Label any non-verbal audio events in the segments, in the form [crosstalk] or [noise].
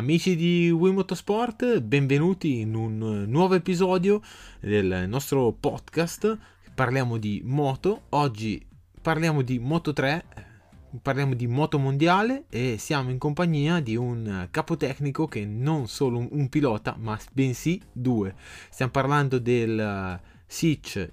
Amici di Wii Motorsport, benvenuti in un nuovo episodio del nostro podcast. Parliamo di moto. Oggi parliamo di Moto 3, parliamo di moto mondiale e siamo in compagnia di un capotecnico che non solo un, pilota, ma bensì due. Stiamo parlando del SIC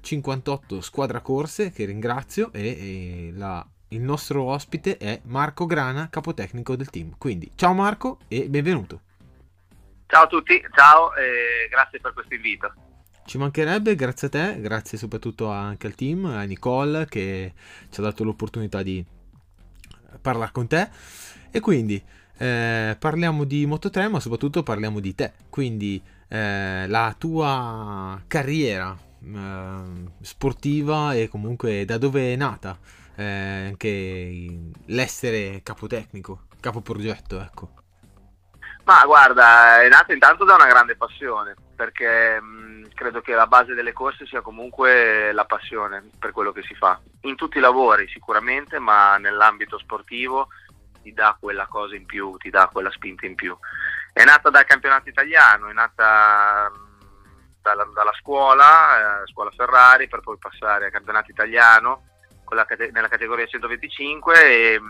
58 Squadra Corse, che ringrazio, e, e la il nostro ospite è Marco Grana, capotecnico del team. Quindi ciao Marco e benvenuto. Ciao a tutti, ciao e grazie per questo invito. Ci mancherebbe, grazie a te, grazie soprattutto anche al team, a Nicole che ci ha dato l'opportunità di parlare con te. E quindi eh, parliamo di Moto3, ma soprattutto parliamo di te. Quindi eh, la tua carriera eh, sportiva e comunque da dove è nata eh, anche l'essere capotecnico, capoprogetto, ecco? Ma guarda, è nato intanto da una grande passione, perché mh, credo che la base delle corse sia comunque la passione per quello che si fa. In tutti i lavori sicuramente, ma nell'ambito sportivo ti dà quella cosa in più, ti dà quella spinta in più. È nata dal campionato italiano, è nata dalla, dalla scuola, eh, scuola Ferrari, per poi passare al campionato italiano cate- nella categoria 125 e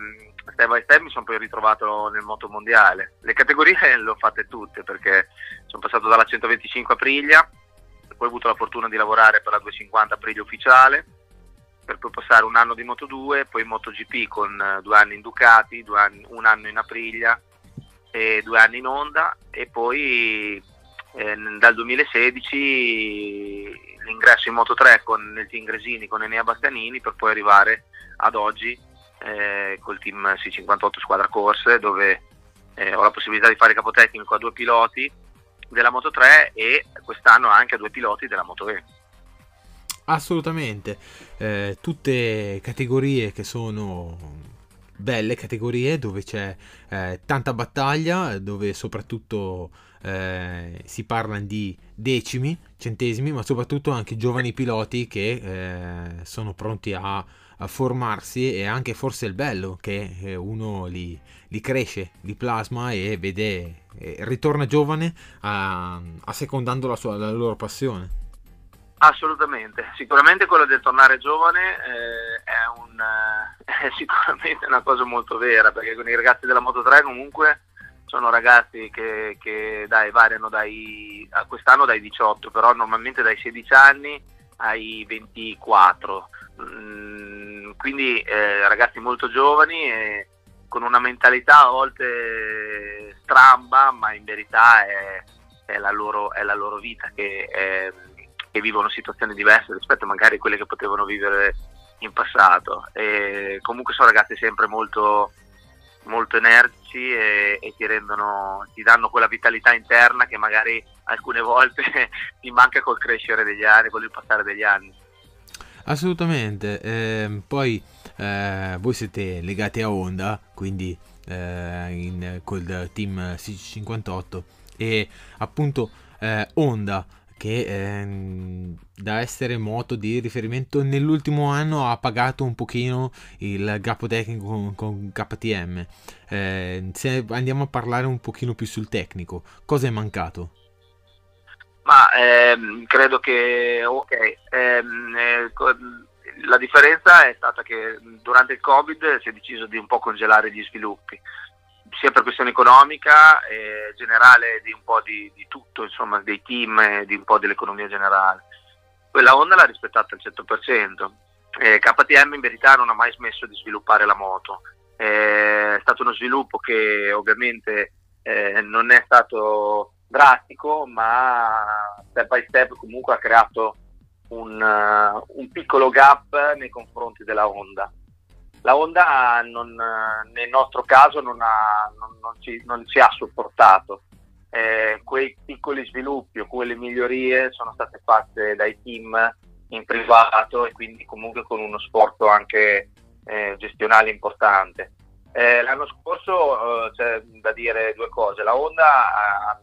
step by step mi sono poi ritrovato nel moto mondiale. Le categorie [laughs] le ho fatte tutte perché sono passato dalla 125 a poi ho avuto la fortuna di lavorare per la 250 Aprilia ufficiale, per poi passare un anno di Moto 2, poi MotoGP con eh, due anni in Ducati, anni, un anno in Aprilia e due anni in Honda e poi eh, dal 2016 l'ingresso in Moto 3 con il team Gresini, con Enea Bastianini per poi arrivare ad oggi eh, col team C58 Squadra Corse dove eh, ho la possibilità di fare capotecnico a due piloti della Moto 3 e quest'anno anche a due piloti della Moto E. Assolutamente, eh, tutte categorie che sono belle categorie dove c'è eh, tanta battaglia, dove soprattutto eh, si parla di decimi, centesimi, ma soprattutto anche giovani piloti che eh, sono pronti a, a, formarsi e anche forse il bello che eh, uno li, li cresce, li plasma e vede, ritorna giovane a, a la, sua, la loro passione. Assolutamente, sicuramente quello del tornare giovane eh, è, un, eh, [laughs] è, sicuramente una cosa molto vera perché con i ragazzi della Moto 3 comunque sono ragazzi che, che dai, variano dai, quest'anno dai 18, però normalmente dai 16 anni ai 24, mm, quindi eh, ragazzi molto giovani e con una mentalità a volte stramba, ma in verità è, è, la, loro, è la, loro, vita che, è, che, vivono situazioni diverse rispetto magari a quelle che potevano vivere in passato. E comunque sono ragazzi sempre molto molto energici e, e ti, rendono, ti danno quella vitalità interna che magari alcune volte [laughs] ti manca col crescere degli anni, con il passare degli anni. Assolutamente, eh, poi eh, voi siete legati a Honda, quindi eh, in, col team C58 e appunto eh, Honda che ehm, da essere moto di riferimento nell'ultimo anno ha pagato un pochino il gap tecnico con, con KTM. Eh, se andiamo a parlare un pochino più sul tecnico, cosa è mancato? Ma ehm, credo che ok, ehm, eh, la differenza è stata che durante il Covid si è deciso di un po' congelare gli sviluppi sia per questione economica, eh, generale di un po' di, di tutto, insomma, dei team e di un po' dell'economia generale. Quella Honda l'ha rispettata al 100%. Eh, KTM in verità non ha mai smesso di sviluppare la moto. Eh, è stato uno sviluppo che ovviamente eh, non è stato drastico, ma step by step comunque ha creato un, uh, un piccolo gap nei confronti della Honda la Honda non, nel nostro caso non, ha, non, ci, non ci, ha supportato. Eh, quei piccoli sviluppi o quelle migliorie sono state fatte dai team in privato e quindi comunque con uno sforzo anche eh, gestionale importante. Eh, l'anno scorso eh, c'è da dire due cose, la Honda ha,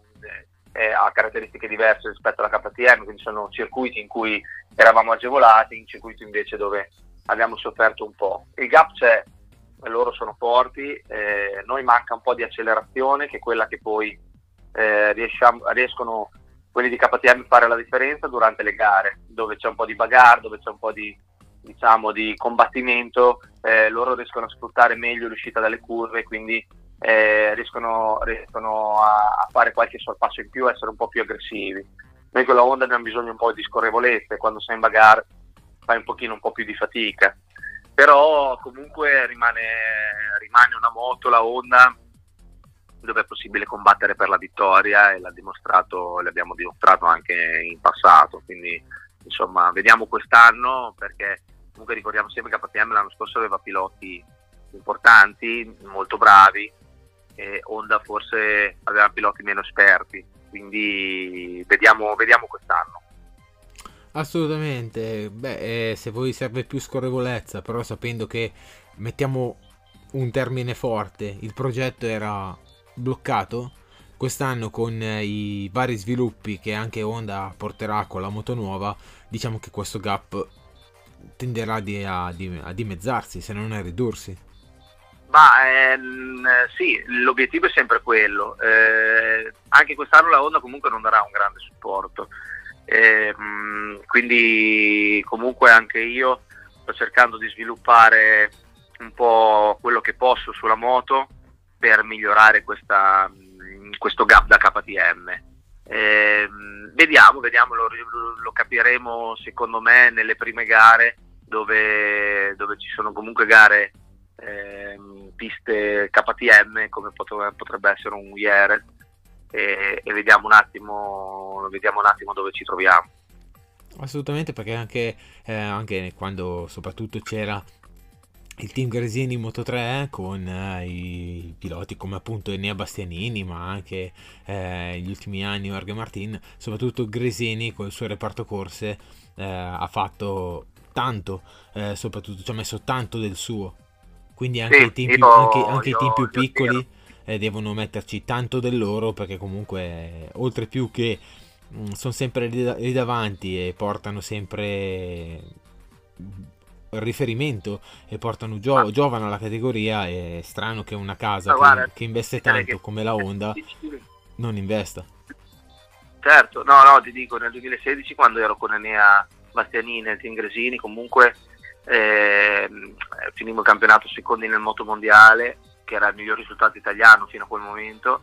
eh, ha, caratteristiche diverse rispetto alla KTM, quindi sono circuiti in cui eravamo agevolati, in circuiti invece dove abbiamo sofferto un po'. Il gap c'è, loro sono forti, eh, noi manca un po' di accelerazione che è quella che poi eh, riesciamo, riescono quelli di KTM a fare la differenza durante le gare, dove c'è un po' di bagarre, dove c'è un po' di, diciamo, di combattimento, eh, loro riescono a sfruttare meglio l'uscita dalle curve, quindi eh, riescono, riescono a, a, fare qualche sorpasso in più, essere un po' più aggressivi. Noi con la Honda abbiamo bisogno un po' di scorrevolezza quando sei in bagarre fai un pochino un po' più di fatica. Però comunque rimane, rimane una moto, la Honda, dove è possibile combattere per la vittoria e l'abbiamo dimostrato anche in passato. Quindi insomma vediamo quest'anno perché comunque ricordiamo sempre che KTM l'anno scorso aveva piloti importanti, molto bravi e Honda forse aveva piloti meno esperti, quindi vediamo, vediamo quest'anno. Assolutamente, beh, eh, se voi serve più scorrevolezza, però sapendo che mettiamo un termine forte, il progetto era bloccato, quest'anno con eh, i vari sviluppi che anche Honda porterà con la moto nuova, diciamo che questo gap tenderà di, a, di, a dimezzarsi, se non a ridursi. Ma ehm, sì, l'obiettivo è sempre quello. Eh, anche quest'anno la Honda comunque non darà un grande supporto. Eh, quindi comunque anche io sto cercando di sviluppare un po' quello che posso sulla moto per migliorare questa, questo gap da KTM. Eh, vediamo, vediamo lo, lo, capiremo secondo me nelle prime gare dove, dove ci sono comunque gare eh, piste KTM come potrebbe essere un Jerez e, e vediamo, un attimo, vediamo un attimo dove ci troviamo. Assolutamente perché anche, eh, anche quando soprattutto c'era il team Gresini Moto 3 con eh, i piloti come appunto Enea Bastianini ma anche eh, gli ultimi anni Jorge Martin soprattutto Gresini con il suo reparto corse eh, ha fatto tanto eh, soprattutto ci ha messo tanto del suo quindi anche, sì, i, team più, anche, anche io, i team più piccoli eh, devono metterci tanto del loro perché comunque oltre più che mh, mm, sono sempre lì, davanti e portano sempre riferimento e portano gio- giovane alla categoria è strano che una casa che, guarda, che, investe tanto che... come la Honda non investa. Certo no no ti dico nel 2016 quando ero con Enea Bastianini e Tingresini comunque eh, finimmo il campionato secondi nel moto mondiale che era il miglior risultato italiano fino a quel momento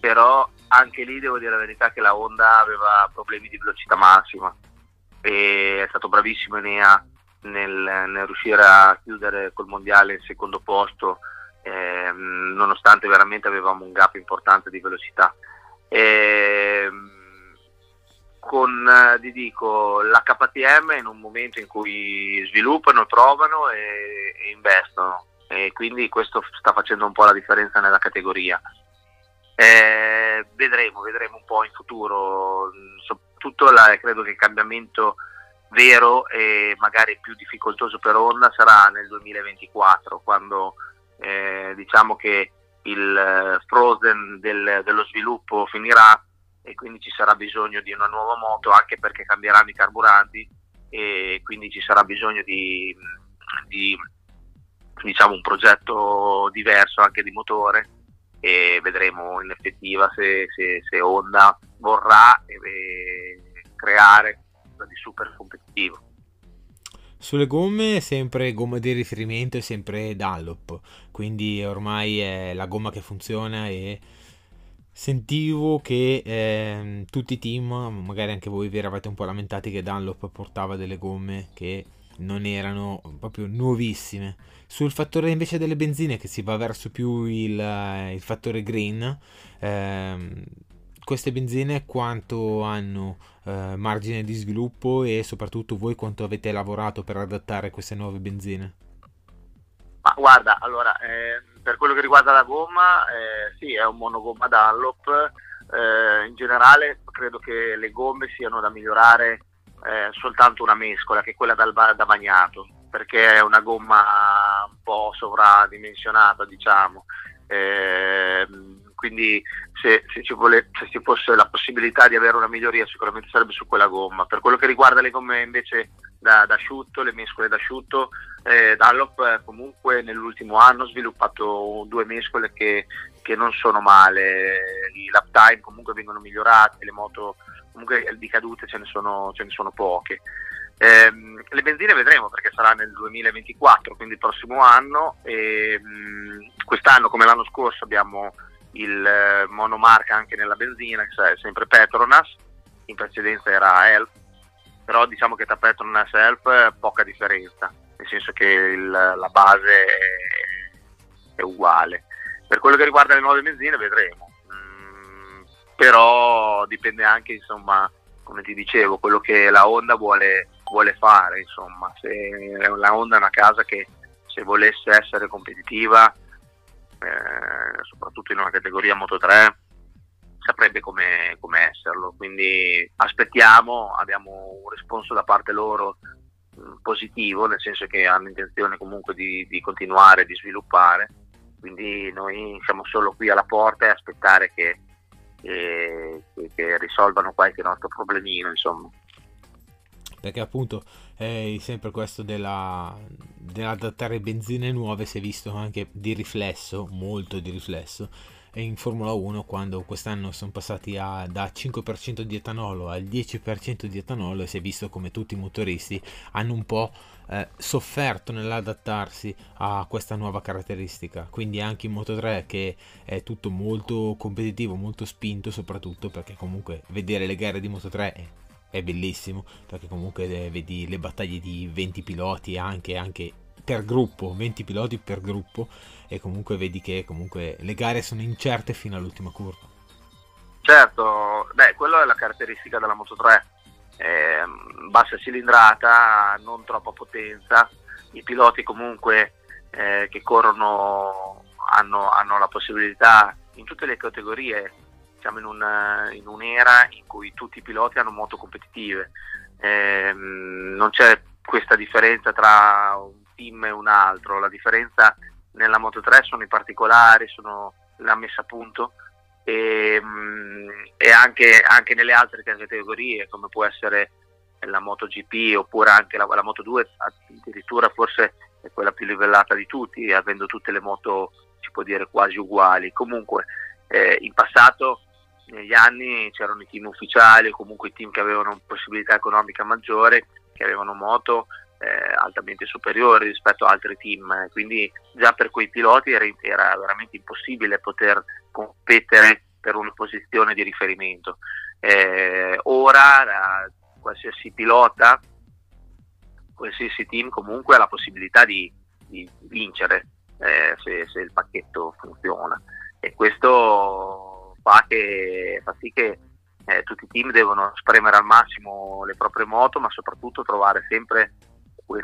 però anche lì devo dire la verità che la Honda aveva problemi di velocità massima e è stato bravissimo Enea nel, nel riuscire a chiudere col mondiale il secondo posto ehm, nonostante veramente avevamo un gap importante di velocità. Ehm, con ti dico, la KTM in un momento in cui sviluppano, trovano e, e investono e quindi questo sta facendo un po' la differenza nella categoria. Eh, vedremo, vedremo un po' in futuro, soprattutto la, credo che il cambiamento vero e magari più difficoltoso per Honda sarà nel 2024 quando eh, diciamo che il eh, frozen del, dello sviluppo finirà e quindi ci sarà bisogno di una nuova moto anche perché cambieranno i carburanti e quindi ci sarà bisogno di, di diciamo un progetto diverso anche di motore e vedremo in effettiva se, se, se Honda vorrà eh, creare di super competitivo. Sulle gomme sempre gomma di riferimento è sempre Dunlop, quindi ormai è la gomma che funziona e sentivo che eh, tutti i team, magari anche voi vi eravate un po' lamentati che Dunlop portava delle gomme che non erano proprio nuovissime. Sul fattore invece delle benzine che si va verso più il, il fattore green, ehm, queste benzine quanto hanno eh, margine di sviluppo e soprattutto voi quanto avete lavorato per adattare queste nuove benzine? Ma guarda, allora, eh, per quello che riguarda la gomma, eh, sì, è un monogomma Dunlop. Eh, in generale credo che le gomme siano da migliorare eh, soltanto una mescola, che è quella dal, da bagnato, perché è una gomma un po' sovradimensionata, diciamo. Eh, quindi se, se, ci vuole, se, ci fosse la possibilità di avere una miglioria sicuramente sarebbe su quella gomma. Per quello che riguarda le gomme invece da, d'asciutto, le mescole d'asciutto. Eh, Dunlop comunque nell'ultimo anno ha sviluppato due mescole che, che non sono male, i lap time comunque vengono migliorati, le moto comunque di cadute ce ne sono, ce ne sono poche. Eh, le benzine vedremo perché sarà nel 2024, quindi il prossimo anno. E, mh, quest'anno, come l'anno scorso, abbiamo il eh, monomarca anche nella benzina, che è sempre Petronas, in precedenza era Help, però diciamo che tra Petronas e Help poca differenza, nel senso che il, la base è, è, uguale. Per quello che riguarda le nuove benzine vedremo, mm, però dipende anche, insomma, come ti dicevo, quello che la Honda vuole, vuole fare, insomma, se la Honda è una casa che se volesse essere competitiva eh, soprattutto in una categoria Moto 3, saprebbe come, come esserlo. Quindi aspettiamo, abbiamo un risponso da parte loro mm, positivo, nel senso che hanno intenzione comunque di, di continuare, di sviluppare. Quindi noi siamo solo qui alla porta e aspettare che, che, che risolvano qualche nostro problemino, insomma perché appunto è sempre questo della, dell'adattare benzine nuove si è visto anche di riflesso, molto di riflesso, e in Formula 1 quando quest'anno sono passati a, da 5% di etanolo al 10% di etanolo si è visto come tutti i motoristi hanno un po' eh, sofferto nell'adattarsi a questa nuova caratteristica. Quindi anche in Moto 3 che è tutto molto competitivo molto spinto soprattutto perché comunque vedere le gare di Moto 3 è bellissimo perché comunque eh, vedi le battaglie di 20 piloti anche, anche per gruppo 20 piloti per gruppo e comunque vedi che comunque le gare sono incerte fino all'ultima curva. Certo beh quello è la caratteristica della Moto 3 eh, bassa cilindrata non troppa potenza. I piloti comunque eh, che corrono hanno, hanno la possibilità in tutte le categorie siamo in, una, in un'era in cui tutti i piloti hanno moto competitive, eh, non c'è questa differenza tra un team e un altro, la differenza nella Moto 3 sono i particolari, sono la messa a punto. E, mm, e anche, anche, nelle altre categorie come può essere la MotoGP oppure anche la, la Moto 2 addirittura forse è quella più livellata di tutti avendo tutte le moto si può dire quasi uguali. Comunque eh, in passato negli anni c'erano i team ufficiali o comunque i team che avevano possibilità economica maggiore, che avevano moto eh, altamente superiori rispetto a altri team, quindi già per quei piloti era, era veramente impossibile poter competere per una posizione di riferimento. Eh, ora eh, qualsiasi pilota, qualsiasi team comunque ha la possibilità di, di vincere eh, se, se il pacchetto funziona e questo fa, che, fa sì che eh, tutti i team devono spremere al massimo le proprie moto, ma soprattutto trovare sempre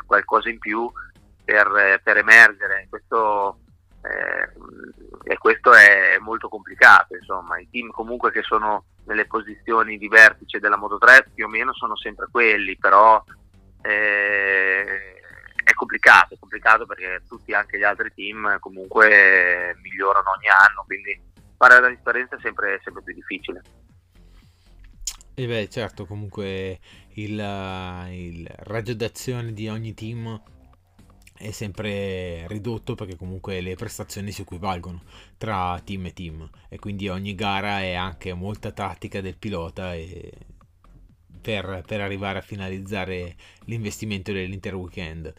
qualcosa in più per, per emergere. Questo, eh, e questo è molto complicato. Insomma. I team comunque che sono nelle posizioni di vertice della Moto 3 più o meno sono sempre quelli, però eh, è complicato, è complicato perché tutti anche gli altri team comunque migliorano ogni anno, quindi fare la differenza è sempre, sempre più difficile. E beh, certo, comunque il, il raggio d'azione di ogni team è sempre ridotto perché comunque le prestazioni si equivalgono tra team e team e quindi ogni gara è anche molta tattica del pilota per, per, arrivare a finalizzare l'investimento dell'intero weekend.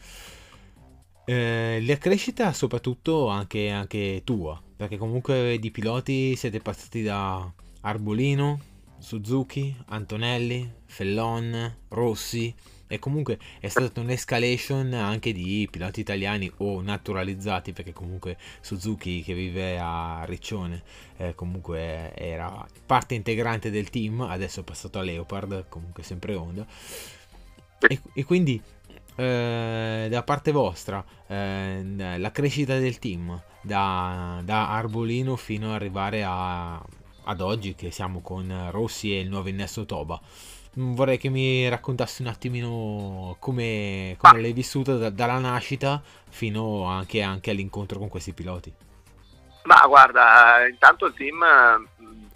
Eh, la crescita soprattutto anche, anche tua perché comunque di piloti siete passati da Arbolino, Suzuki, Antonelli, Fellon, Rossi. E comunque è stata un'escalation anche di piloti italiani o naturalizzati perché comunque Suzuki che vive a Riccione eh, comunque era parte integrante del team. Adesso è passato a Leopard comunque sempre Honda. E, e quindi eh, da parte vostra eh, la crescita del team da, da Arbolino fino ad arrivare a, ad oggi che siamo con Rossi e il nuovo innesto Toba. Mm, vorrei che mi raccontassi un attimino come, come l'hai vissuta da, dalla nascita fino anche, anche all'incontro con questi piloti. Ma guarda, intanto il team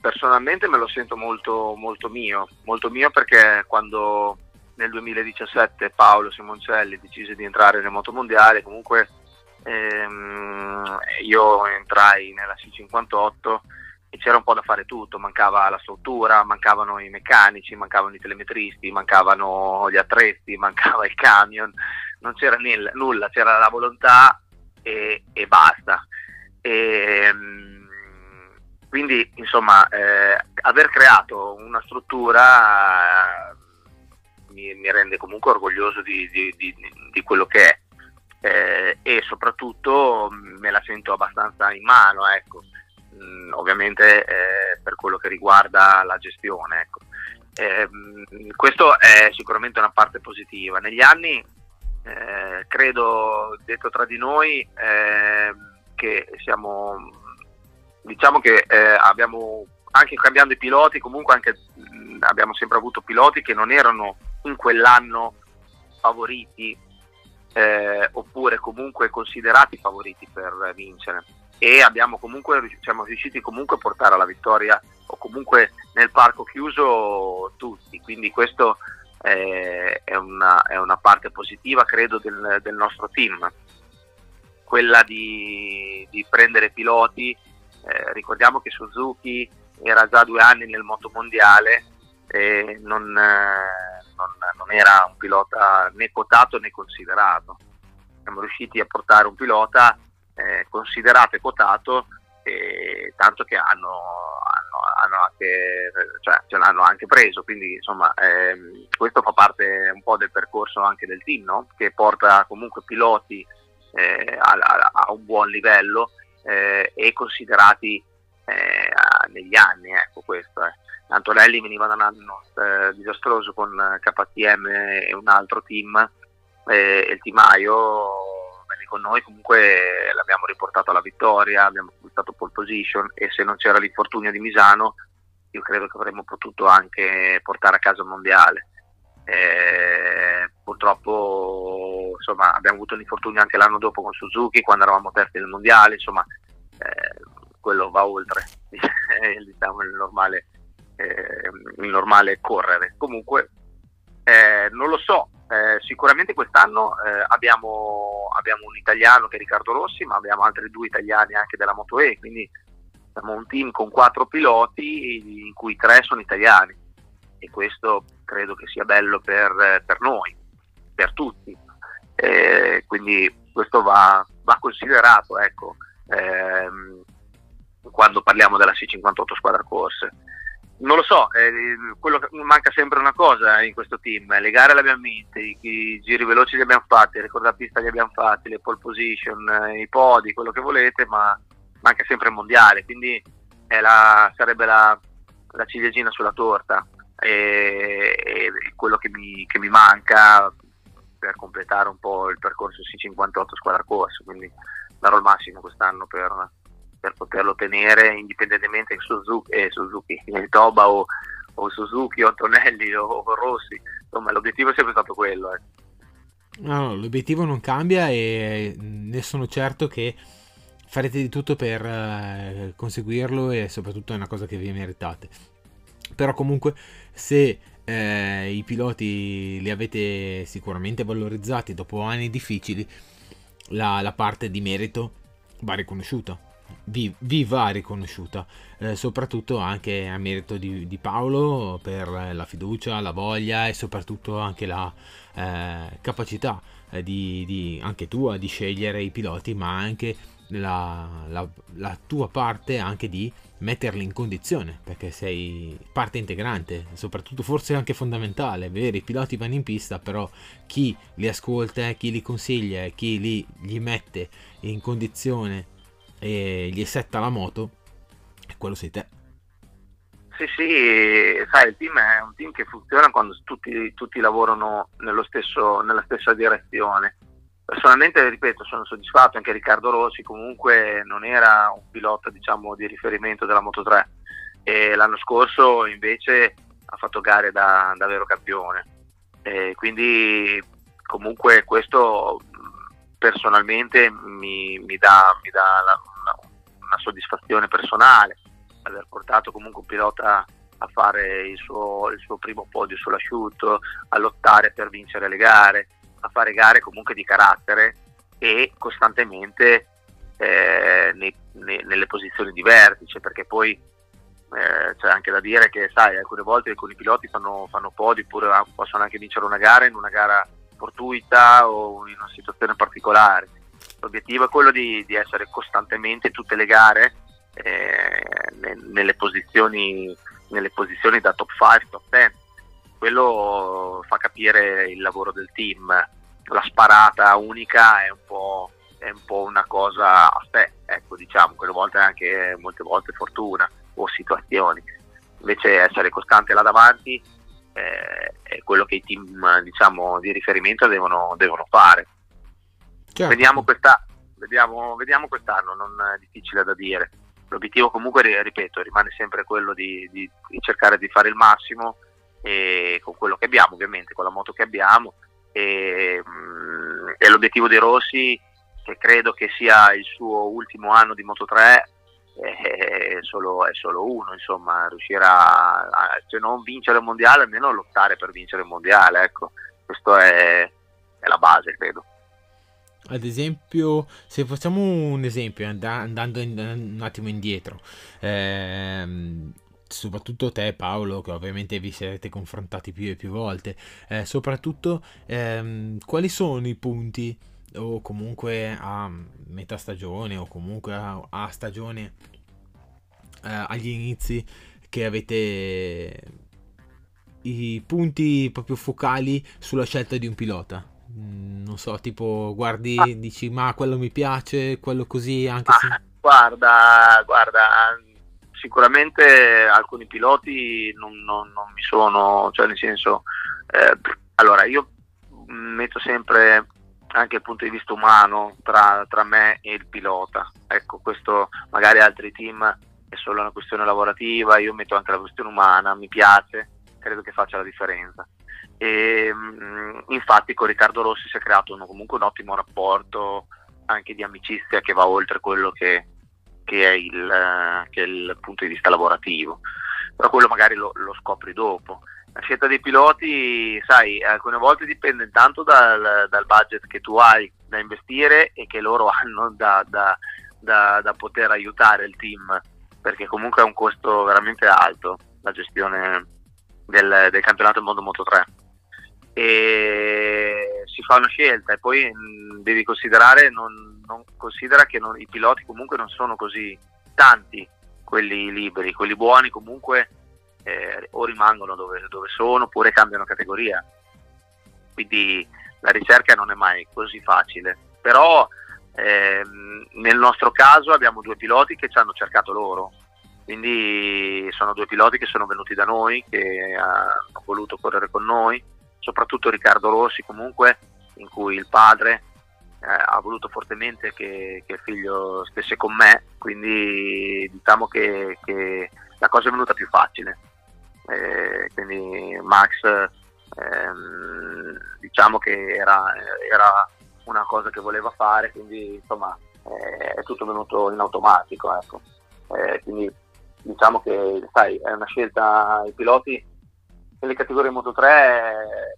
personalmente me lo sento molto, molto mio, molto mio perché quando nel 2017 Paolo Simoncelli decise di entrare nel motomondiale, comunque ehm, io entrai nella C58 e c'era un po' da fare tutto, mancava la struttura, mancavano i meccanici, mancavano i telemetristi, mancavano gli attrezzi, [laughs] mancava il camion, non c'era nel, nulla, c'era la volontà e, e basta. E, ehm, quindi insomma eh, aver creato una struttura mi, mi, rende comunque orgoglioso di, di, di, di quello che è eh, e soprattutto me la sento abbastanza in mano ecco mh, ovviamente eh, per quello che riguarda la gestione. Ecco. Eh, questo è sicuramente una parte positiva. Negli anni, eh, credo, detto tra di noi, ehm, che siamo, diciamo che eh, abbiamo, anche cambiando i piloti, comunque anche, mh, abbiamo sempre avuto piloti che non erano in quell'anno favoriti eh, oppure comunque considerati favoriti per vincere. E abbiamo comunque, siamo riusciti comunque a portare alla vittoria o comunque nel parco chiuso tutti, quindi questo è, è, una, è una, parte positiva credo del, del nostro team, quella di, di prendere piloti, eh, ricordiamo che Suzuki era già due anni nel moto mondiale e non, eh, non, non era un pilota né quotato né considerato, siamo riusciti a portare un pilota eh, considerato e quotato, eh, tanto che hanno, hanno, hanno, anche, cioè, ce l'hanno anche preso, quindi insomma ehm, questo fa parte un po' del percorso anche del team, no? che porta comunque piloti eh, a, a, a, un buon livello eh, e considerati eh, negli anni, ecco questo. Eh. Antonelli veniva da un anno eh, disastroso con KTM e un altro team, e il Timaio con noi comunque l'abbiamo riportato alla vittoria, abbiamo conquistato pole position e se non c'era l'infortunio di Misano io credo che avremmo potuto anche portare a casa il mondiale. Eh, purtroppo insomma, abbiamo avuto l'infortunio anche l'anno dopo con Suzuki quando eravamo terzi nel mondiale, insomma eh, quello va oltre [laughs] diciamo, il, normale, eh, il normale correre. Comunque eh, non lo so, eh, sicuramente quest'anno eh, abbiamo, abbiamo, un italiano che è Riccardo Rossi, ma abbiamo altri due italiani anche della Moto E, quindi siamo un team con quattro piloti in cui tre sono italiani e questo credo che sia bello per, per noi, per tutti. Eh, quindi questo va, va considerato ecco, ehm, quando parliamo della C58 squadra corse non lo so, eh, quello, manca sempre una cosa in questo team, le gare le abbiamo vinte, i, i giri veloci li abbiamo fatti, le pista li abbiamo fatti, le pole position, eh, i podi, quello che volete, ma manca sempre il mondiale, quindi la, sarebbe la, la, ciliegina sulla torta e, e quello che mi, che mi, manca per completare un po' il percorso C58 squadra corsa, quindi darò il massimo quest'anno per per poterlo tenere indipendentemente Suzuki, eh, Suzuki Toba o, o, Suzuki o Antonelli o, o, Rossi, insomma l'obiettivo è sempre stato quello. Eh. No, l'obiettivo non cambia e ne sono certo che farete di tutto per eh, conseguirlo e soprattutto è una cosa che vi meritate. Però comunque se eh, i piloti li avete sicuramente valorizzati dopo anni difficili, la, la parte di merito va riconosciuta vi, vi va riconosciuta, eh, soprattutto anche a merito di, di, Paolo per la fiducia, la voglia e soprattutto anche la eh, capacità eh, di, di, anche tua di scegliere i piloti, ma anche la, la, la, tua parte anche di metterli in condizione perché sei parte integrante soprattutto forse anche fondamentale. Vero i piloti vanno in pista però chi li ascolta chi li consiglia chi li, gli mette in condizione e gli setta la moto e quello sei te. Sì, sì, sai, il team è un team che funziona quando tutti, tutti lavorano stesso, nella stessa direzione. Personalmente, ripeto, sono soddisfatto, anche Riccardo Rossi comunque non era un pilota diciamo, di riferimento della Moto 3 e l'anno scorso invece ha fatto gare da, da vero campione. E quindi comunque questo personalmente mi, mi dà, mi dà la, una, soddisfazione personale aver portato comunque un pilota a fare il suo, il suo primo podio sull'asciutto, a lottare per vincere le gare, a fare gare comunque di carattere e costantemente eh, nei, nei, nelle posizioni di vertice, perché poi eh, c'è anche da dire che sai, alcune volte alcuni piloti fanno, fanno podi oppure possono anche vincere una gara in una gara fortuita o in una situazione particolare. L'obiettivo è quello di, di essere costantemente in tutte le gare eh, nelle, posizioni, nelle posizioni da top 5, top 10. Quello fa capire il lavoro del team. La sparata unica è un po', è un po una cosa a sé, ecco, diciamo, quelle volte anche molte volte fortuna o situazioni. Invece essere costante là davanti eh, è quello che i team diciamo, di riferimento devono, devono fare. Certo. Vediamo, questa, vediamo, vediamo, quest'anno, non è difficile da dire. L'obiettivo comunque, ripeto, rimane sempre quello di, di, di cercare di fare il massimo con quello che abbiamo, ovviamente, con la moto che abbiamo. E, mh, mm, e l'obiettivo dei Rossi, che credo che sia il suo ultimo anno di Moto 3, è solo, è solo uno, insomma, riuscire a, a, se non vincere il mondiale, almeno lottare per vincere il mondiale, ecco, questo è, è la base, credo. Ad esempio, se facciamo un esempio, andando in, un attimo indietro, ehm, soprattutto te Paolo, che ovviamente vi siete confrontati più e più volte, eh, soprattutto ehm, quali sono i punti o comunque a metà stagione o comunque a, a stagione eh, agli inizi che avete i punti proprio focali sulla scelta di un pilota non so tipo guardi ah. dici ma quello mi piace quello così anche ah, se guarda guarda sicuramente alcuni piloti non, non, non mi sono cioè nel senso eh, allora io metto sempre anche il punto di vista umano tra, tra, me e il pilota. Ecco, questo magari altri team è solo una questione lavorativa, io metto anche la questione umana, mi piace, credo che faccia la differenza. E, mm, infatti con Riccardo Rossi si è creato uno, comunque un ottimo rapporto anche di amicizia che va oltre quello che, che, è, il, che è, il, punto di vista lavorativo. Però quello magari lo, lo scopri dopo la scelta dei piloti, sai, alcune volte dipende tanto dal, dal, budget che tu hai da investire e che loro [laughs] hanno da, da, da, da, poter aiutare il team, perché comunque è un costo veramente alto la gestione del, del campionato Mondo Moto 3. E si fa una scelta e poi mh, devi considerare, non, non considera che non, i piloti comunque non sono così tanti quelli liberi, quelli buoni comunque eh, o rimangono dove, dove, sono oppure cambiano categoria. Quindi la ricerca non è mai così facile. Però ehm, nel nostro caso abbiamo due piloti che ci hanno cercato loro. Quindi sono due piloti che sono venuti da noi, che hanno voluto correre con noi, soprattutto Riccardo Rossi comunque, in cui il padre eh, ha voluto fortemente che, che, il figlio stesse con me, quindi diciamo che, che la cosa è venuta più facile eh, quindi Max ehm, diciamo che era, era, una cosa che voleva fare, quindi insomma eh, è tutto venuto in automatico. Ecco. Eh, quindi diciamo che sai, è una scelta i piloti nelle categorie Moto 3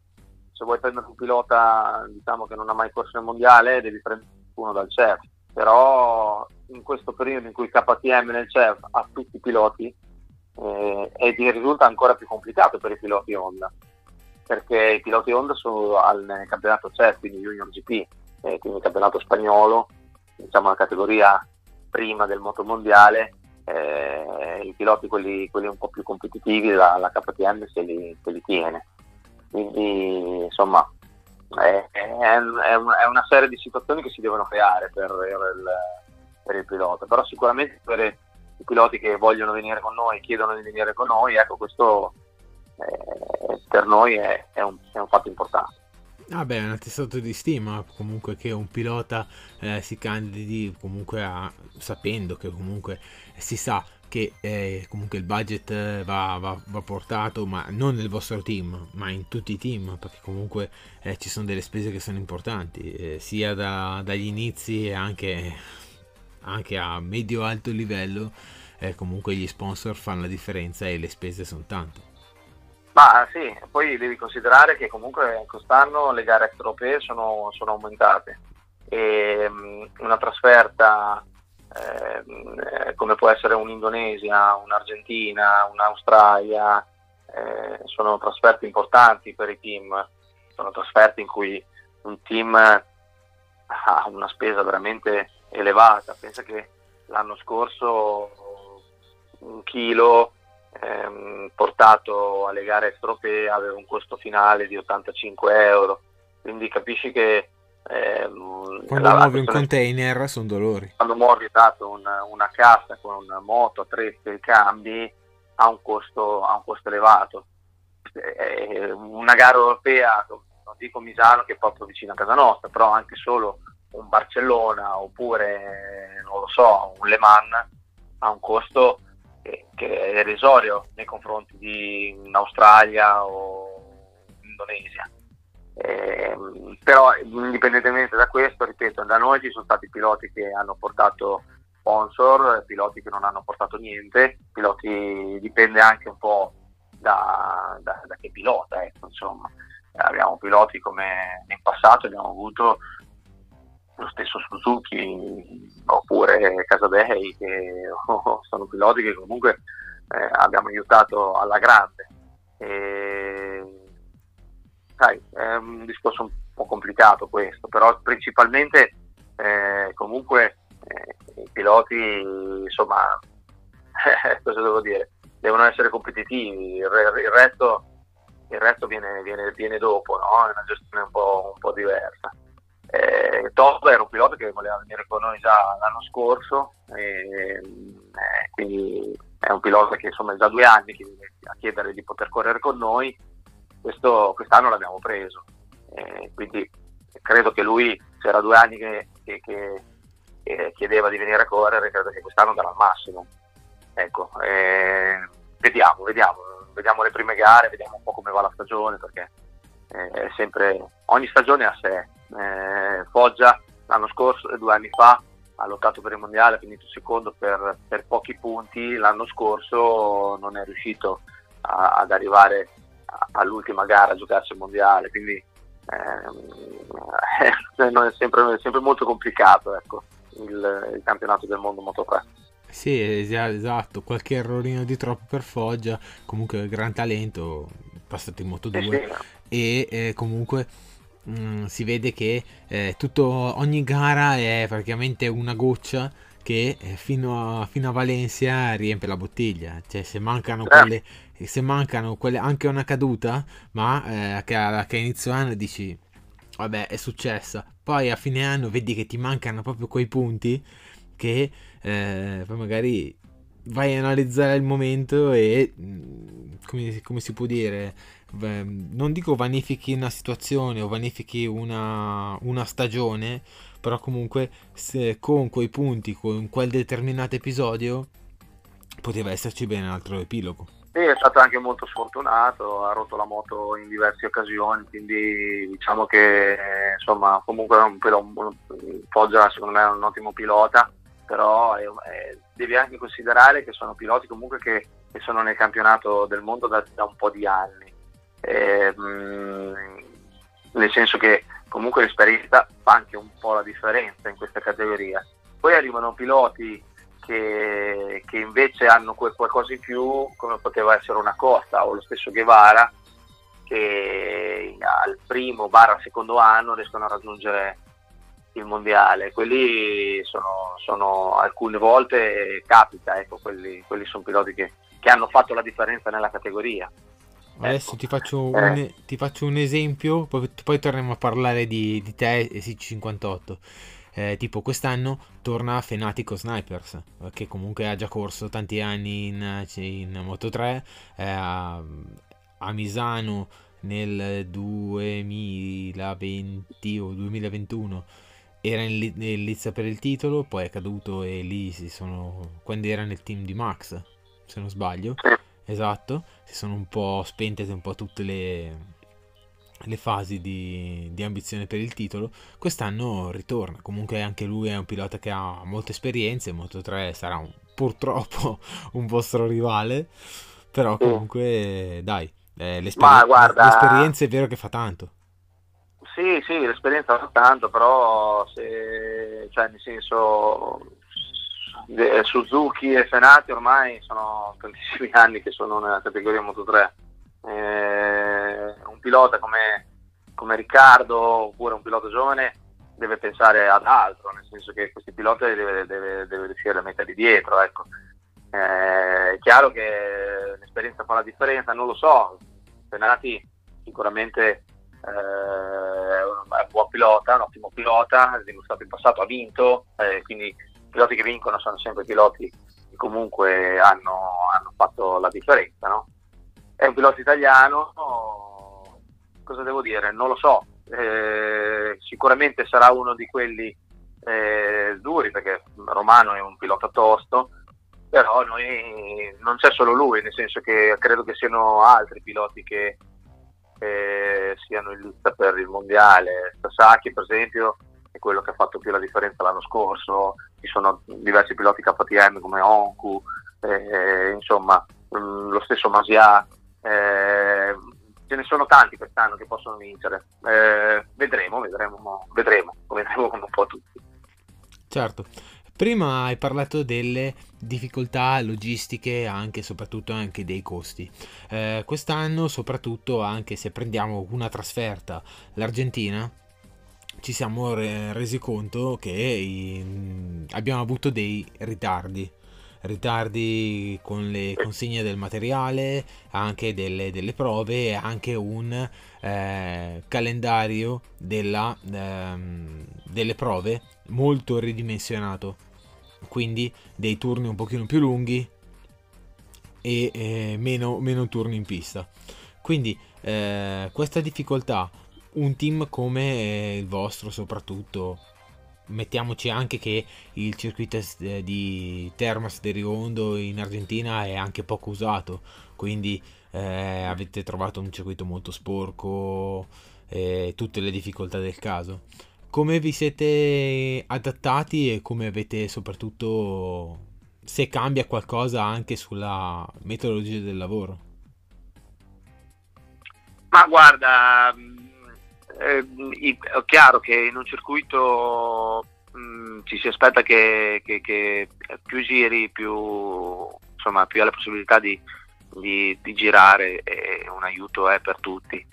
se vuoi prendere un pilota diciamo, che non ha mai corso nel mondiale devi prendere uno dal CEF però in questo periodo in cui KTM nel CEF ha tutti i piloti eh, e risulta ancora più complicato per i piloti Honda. Perché i piloti Honda sono al campionato CEF, quindi Junior GP, eh, quindi campionato spagnolo, diciamo la categoria prima del moto mondiale, eh, i piloti quelli, quelli, un po' più competitivi la, la KTM se li, se li, tiene. Quindi insomma è, è, è, una serie di situazioni che si devono creare per, il, per il pilota, però sicuramente per, i piloti che vogliono venire con noi, chiedono di venire con noi, ecco questo eh, per noi è, è, un, è, un, fatto importante. Ah beh, è un attestato di stima comunque che un pilota eh, si candidi comunque a, sapendo che comunque si sa che eh, comunque il budget eh, va, va, va, portato, ma non nel vostro team, ma in tutti i team, perché comunque eh, ci sono delle spese che sono importanti, eh, sia da, dagli inizi e anche anche a medio-alto livello, eh, comunque gli sponsor fanno la differenza e le spese sono tante. Ma sì, poi devi considerare che comunque quest'anno le gare extraeuropee sono, sono aumentate. E um, una trasferta eh, come può essere un'Indonesia, un'Argentina, un'Australia, eh, sono trasferte importanti per i team, sono trasferte in cui un team ha una spesa veramente elevata, pensa che l'anno scorso un chilo ehm, portato alle gare europee aveva un costo finale di 85 euro, quindi capisci che ehm, quando muovi un container sono dolori. Quando muovi esatto, una, una cassa con moto, attrezzi e cambi ha un costo, ha un costo elevato. Eh, una gara europea, non dico Misano che è proprio vicino a casa nostra, però anche solo un Barcellona oppure non lo so, un Le Mans ha un costo che, è irrisorio nei confronti di un'Australia o Indonesia. Eh, però indipendentemente da questo, ripeto, da noi ci sono stati piloti che hanno portato sponsor, piloti che non hanno portato niente, piloti dipende anche un po' da, da, da che pilota, ecco, insomma. Abbiamo piloti come in passato abbiamo avuto lo stesso Suzuki oppure Casadei che [laughs] oh, sono piloti che comunque eh, abbiamo aiutato alla grande. E, sai, è un discorso un po' complicato questo, però principalmente eh, comunque eh, i piloti, insomma, [laughs] cosa devo dire, devono essere competitivi, il, il resto, il resto viene, viene, viene, dopo, no? è una gestione un po', un po diversa. Eh, Top era un pilota che voleva venire con noi già l'anno scorso, e, eh, quindi è un pilota che insomma è già due anni che viene a chiedere di poter correre con noi, Questo, quest'anno l'abbiamo preso, eh, quindi credo che lui, c'era due anni che, che, che eh, chiedeva di venire a correre, credo che quest'anno darà il massimo. Ecco, eh, vediamo, vediamo, vediamo le prime gare, vediamo un po' come va la stagione, perché eh, sempre, ogni stagione ha sé. Eh, Foggia l'anno scorso, due anni fa, ha lottato per il mondiale, ha finito secondo per, per pochi punti, l'anno scorso non è riuscito a, ad arrivare all'ultima gara a giocarsi il mondiale, quindi [laughs] eh, è, sempre, è sempre molto complicato. Ecco il, il campionato del mondo Moto 3. Sì, esatto, qualche errorino di troppo per Foggia, comunque gran talento, passato in Moto 2 eh sì. e eh, comunque mh, mm, si vede che eh, tutto, ogni gara è praticamente una goccia che eh, fino a, fino a Valencia riempie la bottiglia, cioè se mancano eh. quelle, se mancano quelle anche una caduta, ma eh, che, a, che a inizio anno dici vabbè è successa, poi a fine anno vedi che ti mancano proprio quei punti che eh, poi magari vai a analizzare il momento e mm, come, come si può dire non dico vanifichi una situazione o vanifichi una, una stagione però comunque con quei punti con quel determinato episodio poteva esserci bene un altro epilogo. Sì, è stato anche molto sfortunato, ha rotto la moto in diverse occasioni, quindi diciamo che insomma comunque un, un, Foggia secondo me è un ottimo pilota, però è, è, devi anche considerare che sono piloti comunque che, che sono nel campionato del mondo da, da un po' di anni, e, mh, mm, nel senso che comunque l'esperienza fa anche un po' la differenza in questa categoria. Poi arrivano piloti che, che invece hanno qualcosa in più, come poteva essere una Costa o lo stesso Guevara, che al primo barra secondo anno riescono a raggiungere il mondiale. Quelli sono, sono alcune volte capita, ecco, quelli, quelli sono piloti che, che, hanno fatto la differenza nella categoria. Adesso ecco. ti, faccio eh. un, ti, faccio un, esempio, poi, poi torniamo a parlare di, di te e C58 eh, tipo quest'anno torna Fenatico Snipers, che comunque ha già corso tanti anni in, in Moto 3, eh, a, a Misano nel 2020 o 2021 era in, in lizza per il titolo, poi è caduto e lì si sono, quando era nel team di Max, se non sbaglio, esatto, si sono un po' spente un po' tutte le le fasi di, di, ambizione per il titolo, quest'anno ritorna. Comunque anche lui è un pilota che ha molte esperienze, Moto 3 sarà un purtroppo [laughs] un vostro rivale, però comunque dai, eh, l'esperienza, guarda, l'esperienza è vero che fa tanto. Sì, sì, l'esperienza fa tanto, però se, cioè, nel senso Suzuki e Fenati ormai sono tantissimi [laughs] anni che sono nella categoria Moto 3. Eh, un pilota come, come, Riccardo oppure un pilota giovane deve pensare ad altro, nel senso che questi piloti deve, deve, deve riuscire a metterli dietro. Ecco. Eh, è chiaro che l'esperienza fa la differenza, non lo so. Fenati sicuramente eh, è un buon pilota, un ottimo pilota, ha dimostrato in passato, ha vinto, eh, quindi piloti che vincono sono sempre piloti che comunque hanno, hanno fatto la differenza. No? È un pilota italiano, cosa devo dire? Non lo so, eh, sicuramente sarà uno di quelli eh, duri perché Romano è un pilota tosto, però noi, non c'è solo lui, nel senso che credo che siano altri piloti che eh, siano in lista per il mondiale. Sasaki per esempio è quello che ha fatto più la differenza l'anno scorso, ci sono diversi piloti KTM come Onku, eh, insomma mm, lo stesso Masia, eh, ce ne sono tanti quest'anno che possono vincere. Eh, vedremo, vedremo, vedremo, vedremo come [laughs] un po' tutti. Certo. Prima hai parlato delle difficoltà logistiche, anche e soprattutto anche dei costi. Eh, quest'anno, soprattutto anche se prendiamo una trasferta, l'Argentina, ci siamo resi conto che abbiamo avuto dei ritardi ritardi con le consegne del materiale, anche delle, delle prove e anche un eh, calendario della, ehm, delle prove molto ridimensionato, quindi dei turni un pochino più lunghi e eh, meno, meno turni in pista. Quindi eh, questa difficoltà un team come il vostro soprattutto. Mettiamoci anche che il circuito eh, di Termas de Riondo in Argentina è anche poco usato quindi eh, avete trovato un circuito molto sporco e eh, tutte le difficoltà del caso. Come vi siete adattati e come avete soprattutto se cambia qualcosa anche sulla metodologia del lavoro? Ma guarda eh, è chiaro che in un circuito mh, mm, ci si aspetta che, che, che, più giri, più, insomma, più hai la possibilità di, di, di, girare e un aiuto è per tutti.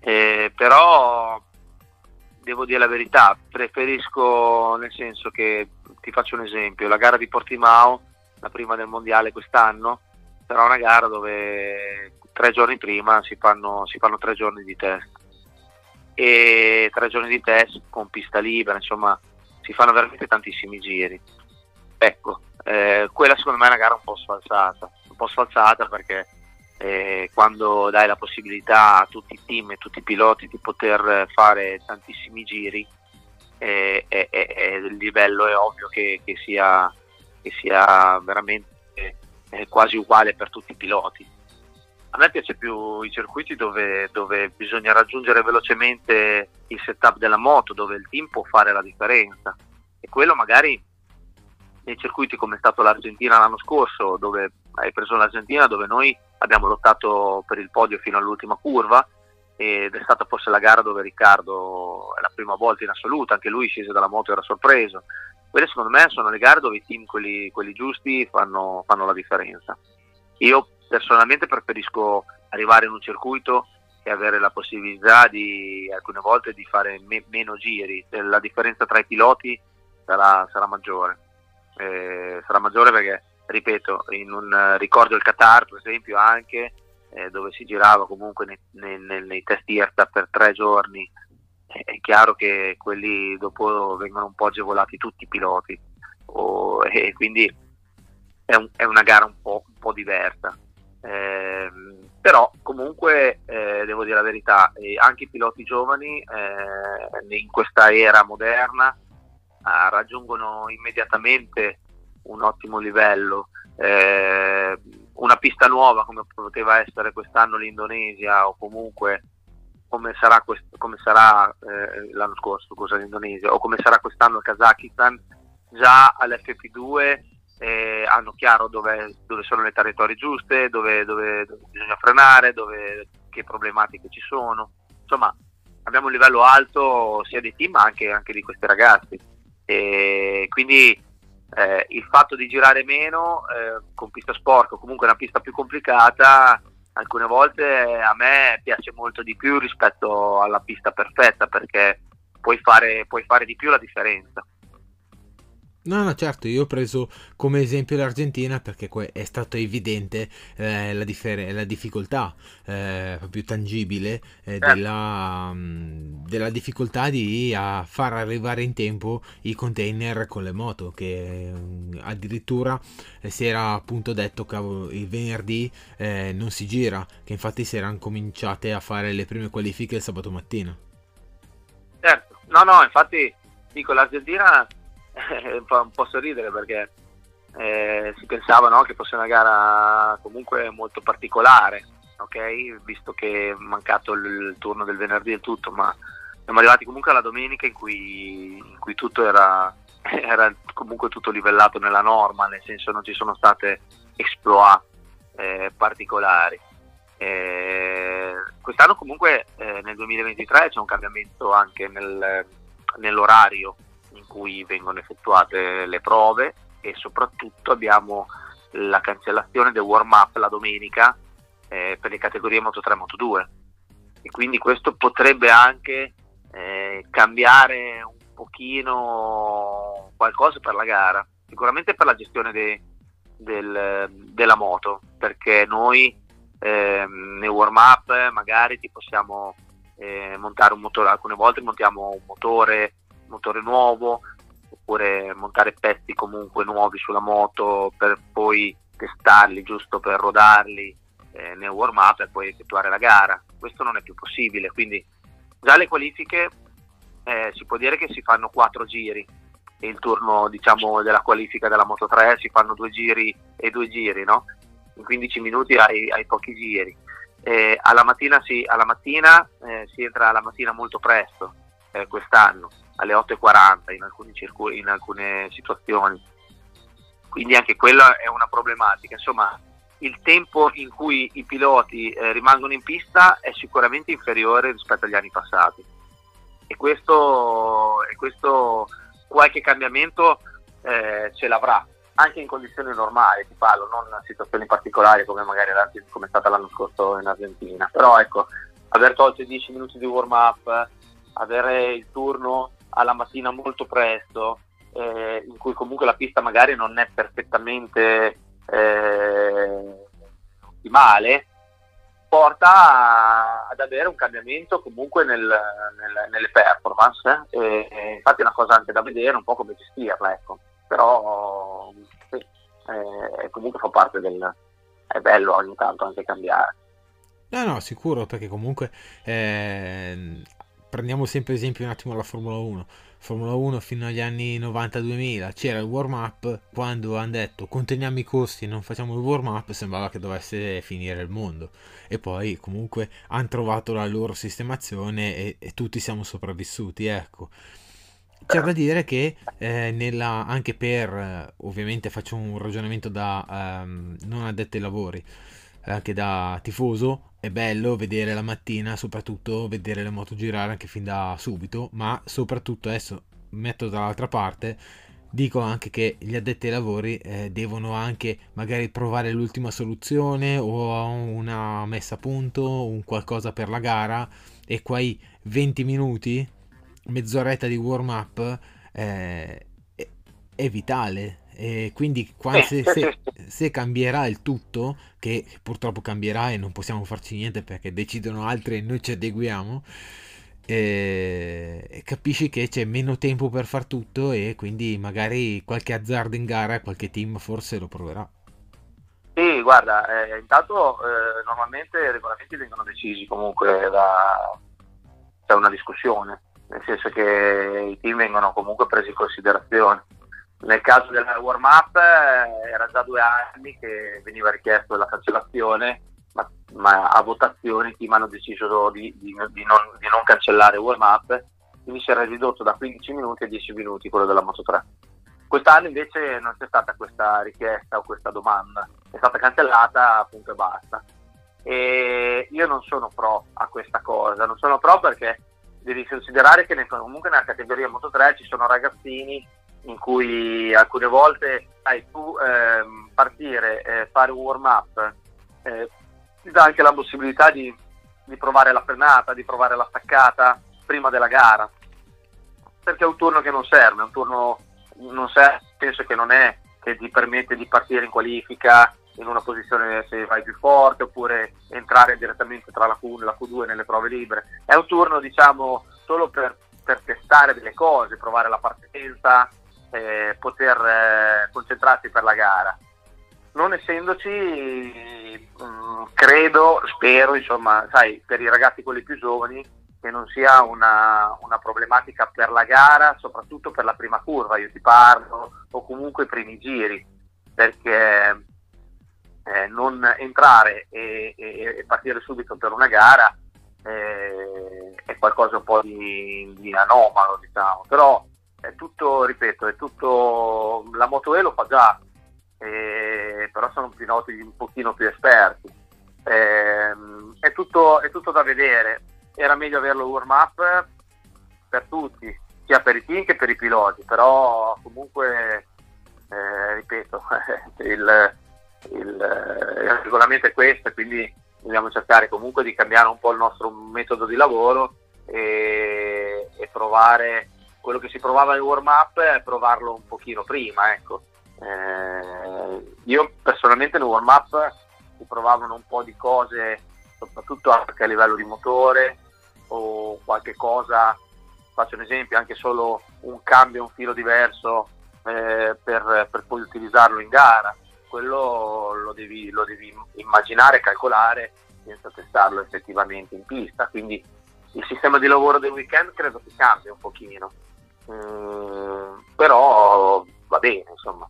Eh, però devo dire la verità, preferisco nel senso che ti faccio un esempio, la gara di Portimao, la prima del mondiale quest'anno, sarà una gara dove tre giorni prima si fanno, si fanno tre giorni di test e tre giorni di test con pista libera, insomma si fanno veramente tantissimi giri. Ecco, eh, quella secondo me è una gara un po' sfalsata, un po' sfalsata perché eh, quando dai la possibilità a tutti i team e tutti i piloti di poter fare tantissimi giri, eh, il livello è ovvio che, che, sia, che sia, veramente eh, quasi uguale per tutti i piloti a me piace più i circuiti dove, dove, bisogna raggiungere velocemente il setup della moto, dove il team può fare la differenza. E quello magari nei circuiti come è stato l'Argentina l'anno scorso, dove hai preso l'Argentina, dove noi abbiamo lottato per il podio fino all'ultima curva ed è stata forse la gara dove Riccardo è la prima volta in assoluto, anche lui scese dalla moto e era sorpreso. Quelle secondo me sono le gare dove i team, quelli, quelli giusti, fanno, fanno la differenza. Io personalmente preferisco arrivare in un circuito e avere la possibilità di alcune volte di fare me- meno giri, la differenza tra i piloti sarà, sarà maggiore. Eh, sarà maggiore perché, ripeto, un, ricordo il Qatar per esempio anche eh, dove si girava comunque nei, nei, nei test IRTA per tre giorni, eh, è chiaro che quelli dopo vengono un po' agevolati tutti i piloti oh, e quindi è, un, è una gara un po', un po diversa. Eh, però comunque eh, devo dire la verità, eh, anche i piloti giovani eh, in questa era moderna ah, raggiungono immediatamente un ottimo livello. Eh, una pista nuova come poteva essere quest'anno l'Indonesia o comunque come sarà, quest- come sarà l'anno scorso scusa, l'Indonesia o come sarà quest'anno il Kazakistan, già all'FP2 eh, hanno chiaro dove, dove, sono le territori giuste, dove, dove, dove bisogna frenare, che problematiche ci sono. Insomma, abbiamo un livello alto sia dei team ma anche, anche di questi ragazzi. E quindi eh, il fatto di girare meno eh, con pista sporca o comunque una pista più complicata alcune volte a me piace molto di più rispetto alla pista perfetta perché puoi fare, puoi fare di più la differenza. No, no, certo, io ho preso come esempio l'Argentina perché è stato evidente eh, la, differ- la, difficoltà eh, più tangibile eh, certo. della, mh, della, difficoltà di far arrivare in tempo i container con le moto che mh, addirittura eh, si era appunto detto che il venerdì eh, non si gira, che infatti si erano cominciate a fare le prime qualifiche il sabato mattina. Certo, no, no, infatti dico l'Argentina [laughs] fa un po' sorridere perché eh, si pensava no, che fosse una gara comunque molto particolare, okay? visto che è mancato il, il, turno del venerdì e tutto, ma siamo arrivati comunque alla domenica in cui, in cui tutto era, [laughs] era, comunque tutto livellato nella norma, nel senso non ci sono state exploit eh, particolari. Eh, quest'anno comunque eh, nel 2023 c'è un cambiamento anche nel, nell'orario in cui vengono effettuate le prove e soprattutto abbiamo la cancellazione del warm up la domenica eh, per le categorie Moto 3 e Moto 2 e quindi questo potrebbe anche eh, cambiare un pochino qualcosa per la gara sicuramente per la gestione de, del, della moto perché noi eh, nei warm up magari ti possiamo eh, montare un motore alcune volte montiamo un motore motore nuovo oppure montare pezzi comunque nuovi sulla moto per poi testarli giusto per rodarli eh, nel warm up e poi effettuare la gara. Questo non è più possibile, quindi già le qualifiche eh, si può dire che si fanno quattro giri e il turno diciamo della qualifica della Moto 3 si fanno due giri e due giri, no? In 15 minuti hai, hai pochi giri. Eh, alla mattina, si, alla mattina eh, si entra la mattina molto presto eh, quest'anno alle 8.40 in, alcuni circu- in alcune situazioni. Quindi anche quella è una problematica. Insomma, il tempo in cui i piloti eh, rimangono in pista è sicuramente inferiore rispetto agli anni passati. E questo, e questo qualche cambiamento eh, ce l'avrà, anche in condizioni normali, ti parlo, non situazioni particolari come magari come è stata l'anno scorso in Argentina. Però ecco, aver tolto i 10 minuti di warm up, avere il turno alla mattina molto presto, eh, in cui comunque la pista magari non è perfettamente eh, ottimale, porta ad avere un cambiamento comunque nel, nel, nelle performance. Eh. E, infatti è una cosa anche da vedere, un po' come gestirla, ecco. Però sì, eh, comunque fa parte del... è bello ogni tanto anche cambiare. No, no, sicuro, perché comunque eh, prendiamo sempre esempio un attimo la Formula 1. Formula 1 fino agli anni 90-2000 c'era il warm up, quando hanno detto conteniamo i costi e non facciamo il warm up sembrava che dovesse finire il mondo e poi comunque hanno trovato la loro sistemazione e, e tutti siamo sopravvissuti, ecco. C'è da dire che eh, nella, anche per, ovviamente faccio un ragionamento da um, non addetto ai lavori, anche da tifoso, è bello vedere la mattina, soprattutto vedere le moto girare anche fin da subito, ma soprattutto adesso metto dall'altra parte, dico anche che gli addetti ai lavori eh, devono anche magari provare l'ultima soluzione o una messa a punto, un qualcosa per la gara e quei 20 minuti, mezz'oretta di warm up eh, è, è vitale e quindi se, se, se, cambierà il tutto, che purtroppo cambierà e non possiamo farci niente perché decidono altri e noi ci adeguiamo, eh, capisci che c'è meno tempo per far tutto e quindi magari qualche azzardo in gara, qualche team forse lo proverà. Sì, guarda, eh, intanto eh, normalmente i regolamenti vengono decisi comunque da, da una discussione, nel senso che i team vengono comunque presi in considerazione nel caso del warm up eh, era già due anni che veniva richiesto la cancellazione, ma, ma a votazione team hanno deciso di, di, di, non, di, non, cancellare il warm up, quindi si era ridotto da 15 minuti a 10 minuti quello della Moto 3. Quest'anno invece non c'è stata questa richiesta o questa domanda, è stata cancellata appunto e basta. E io non sono pro a questa cosa, non sono pro perché devi considerare che comunque nella categoria Moto 3 ci sono ragazzini in cui alcune volte sai, tu ehm, partire, eh, fare un warm up, eh, ti dà anche la possibilità di, di provare la frenata, di provare la staccata prima della gara, perché è un turno che non serve, un turno non serve, penso che non è che ti permette di partire in qualifica in una posizione se vai più forte oppure entrare direttamente tra la Q1 e la Q2 nelle prove libere. È un turno diciamo solo per, per testare delle cose, provare la partenza, eh, poter eh, concentrarsi per la gara. Non essendoci, mh, mm, credo, spero, insomma, sai, per i ragazzi quelli più giovani, che non sia una, una, problematica per la gara, soprattutto per la prima curva, io ti parlo, o comunque i primi giri, perché eh, non entrare e, e, e, partire subito per una gara eh, è qualcosa un po' di, di anomalo, diciamo, però è tutto, ripeto, è tutto, la Moto E lo fa già, eh, però sono piloti un pochino più esperti. Eh, è, tutto, è, tutto, da vedere, era meglio averlo warm up per tutti, sia per i team che per i piloti, però comunque, eh, ripeto, [laughs] il, il, il regolamento è questo, quindi dobbiamo cercare comunque di cambiare un po' il nostro metodo di lavoro e, e provare quello che si provava nel warm up è provarlo un pochino prima. Ecco. Eh, io personalmente nel warm up si provavano un po' di cose, soprattutto anche a livello di motore o qualche cosa, faccio un esempio, anche solo un cambio, un filo diverso eh, per, per, poi utilizzarlo in gara. Quello lo devi, lo devi immaginare, calcolare senza testarlo effettivamente in pista. Quindi il sistema di lavoro del weekend credo che cambia un pochino. Mm, però va bene insomma.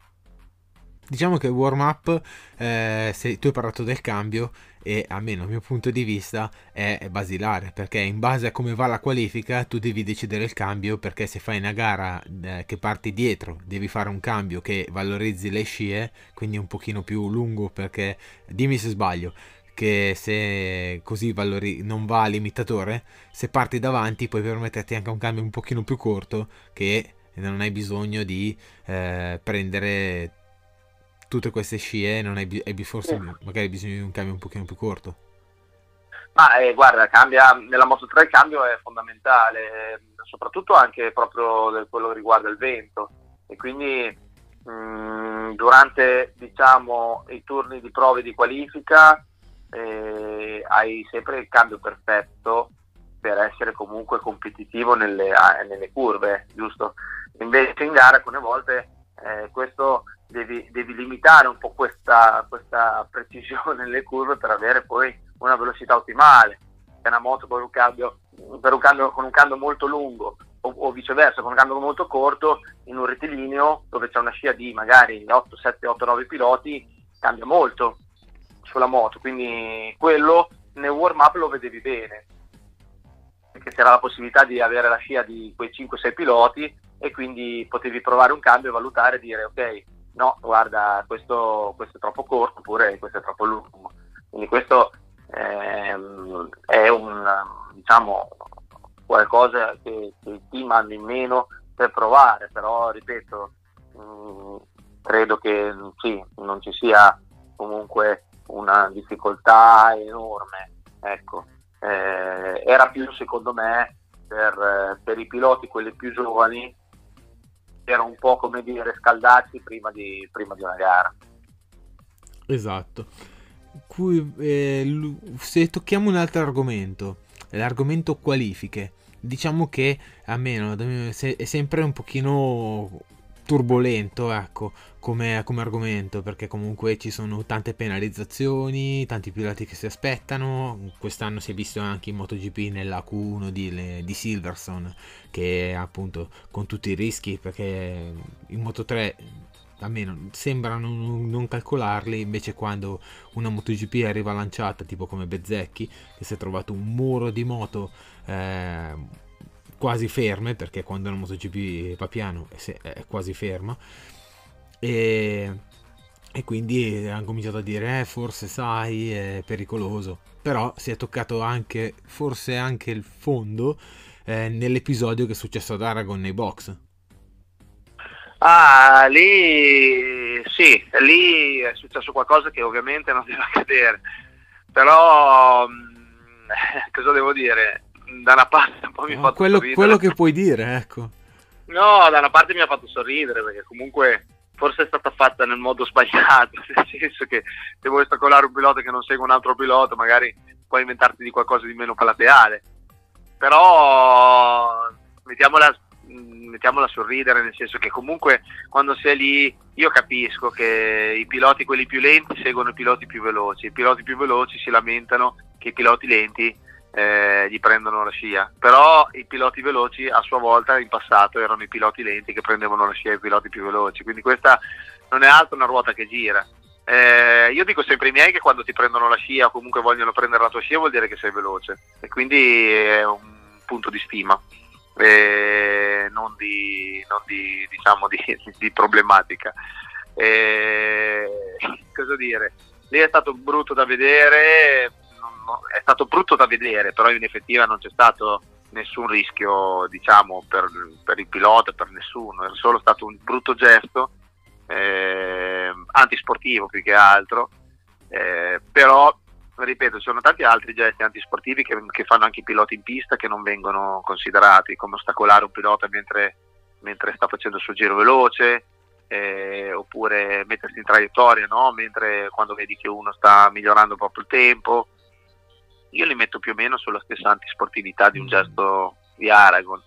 Diciamo che il warm up eh, se tu hai parlato del cambio e almeno dal mio punto di vista è basilare perché in base a come va la qualifica tu devi decidere il cambio perché se fai una gara eh, che parti dietro devi fare un cambio che valorizzi le scie quindi un pochino più lungo perché dimmi se sbaglio che se così valori, non va all'imitatore, se parti davanti puoi permetterti anche un cambio un pochino più corto che non hai bisogno di eh, prendere tutte queste scie, non hai, hai forse sì. magari bisogno di un cambio un pochino più corto. Ma eh, guarda, cambia, nella Moto 3 il cambio è fondamentale, soprattutto anche proprio per quello che riguarda il vento e quindi mh, mm, durante diciamo, i turni di prove di qualifica eh, hai sempre il cambio perfetto per essere comunque competitivo nelle, nelle curve, giusto? Invece in gara alcune volte eh, questo devi, devi, limitare un po' questa, questa, precisione nelle curve per avere poi una velocità ottimale. È una moto con un cambio, un cambio, con un cambio molto lungo o, o, viceversa con un cambio molto corto in un rettilineo dove c'è una scia di magari 8, 7, 8, 9 piloti cambia molto sulla moto, quindi quello nel warm up lo vedevi bene, perché c'era la possibilità di avere la scia di quei 5-6 piloti e quindi potevi provare un cambio e valutare e dire ok, no, guarda, questo, questo è troppo corto oppure questo è troppo lungo. Quindi questo ehm, è un, diciamo, qualcosa che, che i team hanno in meno per provare, però ripeto, mh, mm, credo che sì, non ci sia comunque una difficoltà enorme. Ecco. Eh, era più secondo me per, per, i piloti, quelli più giovani, era un po' come dire scaldarsi prima di, prima di una gara. Esatto. Qui, eh, se tocchiamo un altro argomento, l'argomento qualifiche, diciamo che a meno è sempre un pochino turbolento, ecco, come, come, argomento, perché comunque ci sono tante penalizzazioni, tanti piloti che si aspettano. Quest'anno si è visto anche in MotoGP nella Q1 di, di Silverson, che appunto con tutti i rischi, perché in Moto3 almeno sembrano non calcolarli, invece quando una MotoGP arriva lanciata, tipo come Bezzecchi, che si è trovato un muro di moto. Eh, quasi ferme, perché quando la MotoGP Papiano è, è quasi ferma, e, e quindi hanno cominciato a dire, eh, forse sai, è pericoloso, però si è toccato anche, forse anche il fondo eh, nell'episodio che è successo ad Aragon nei box. Ah, lì sì, lì è successo qualcosa che ovviamente non deve [laughs] accadere, però mm, [laughs] cosa devo dire? Da una parte un po' mi no, ha fatto quello, sorridere. Quello che puoi dire, ecco. No, da una parte mi ha fatto sorridere perché comunque forse è stata fatta nel modo sbagliato, [laughs] nel senso che se vuoi ostacolare un pilota che non segue un altro pilota magari puoi inventarti di qualcosa di meno plateale, però mettiamola Mm, mettiamola a sorridere, nel senso che comunque quando sei lì io capisco che i piloti, quelli più lenti, seguono i piloti più veloci, i piloti più veloci si lamentano che i piloti lenti eh, gli prendono la scia, però i piloti veloci a sua volta in passato erano i piloti lenti che prendevano la scia ai piloti più veloci, quindi questa non è altro una ruota che gira. Eh, io dico sempre ai miei che quando ti prendono la scia o comunque vogliono prendere la tua scia vuol dire che sei veloce e quindi è un punto di stima eh, non, di, non di, diciamo di, [laughs] di problematica. Eh, [laughs] cosa dire? Lì è stato brutto da vedere, è stato brutto da vedere, però in effettiva non c'è stato nessun rischio diciamo, per, per il pilota, per nessuno, è solo stato un brutto gesto eh, antisportivo più che altro, eh, però ripeto, ci sono tanti altri gesti antisportivi che, che, fanno anche i piloti in pista che non vengono considerati, come ostacolare un pilota mentre, mentre sta facendo il suo giro veloce, eh, oppure mettersi in traiettoria no? mentre quando vedi che uno sta migliorando proprio il tempo. Io li metto più o meno sulla stessa antisportività di un mm. gesto di Aragon,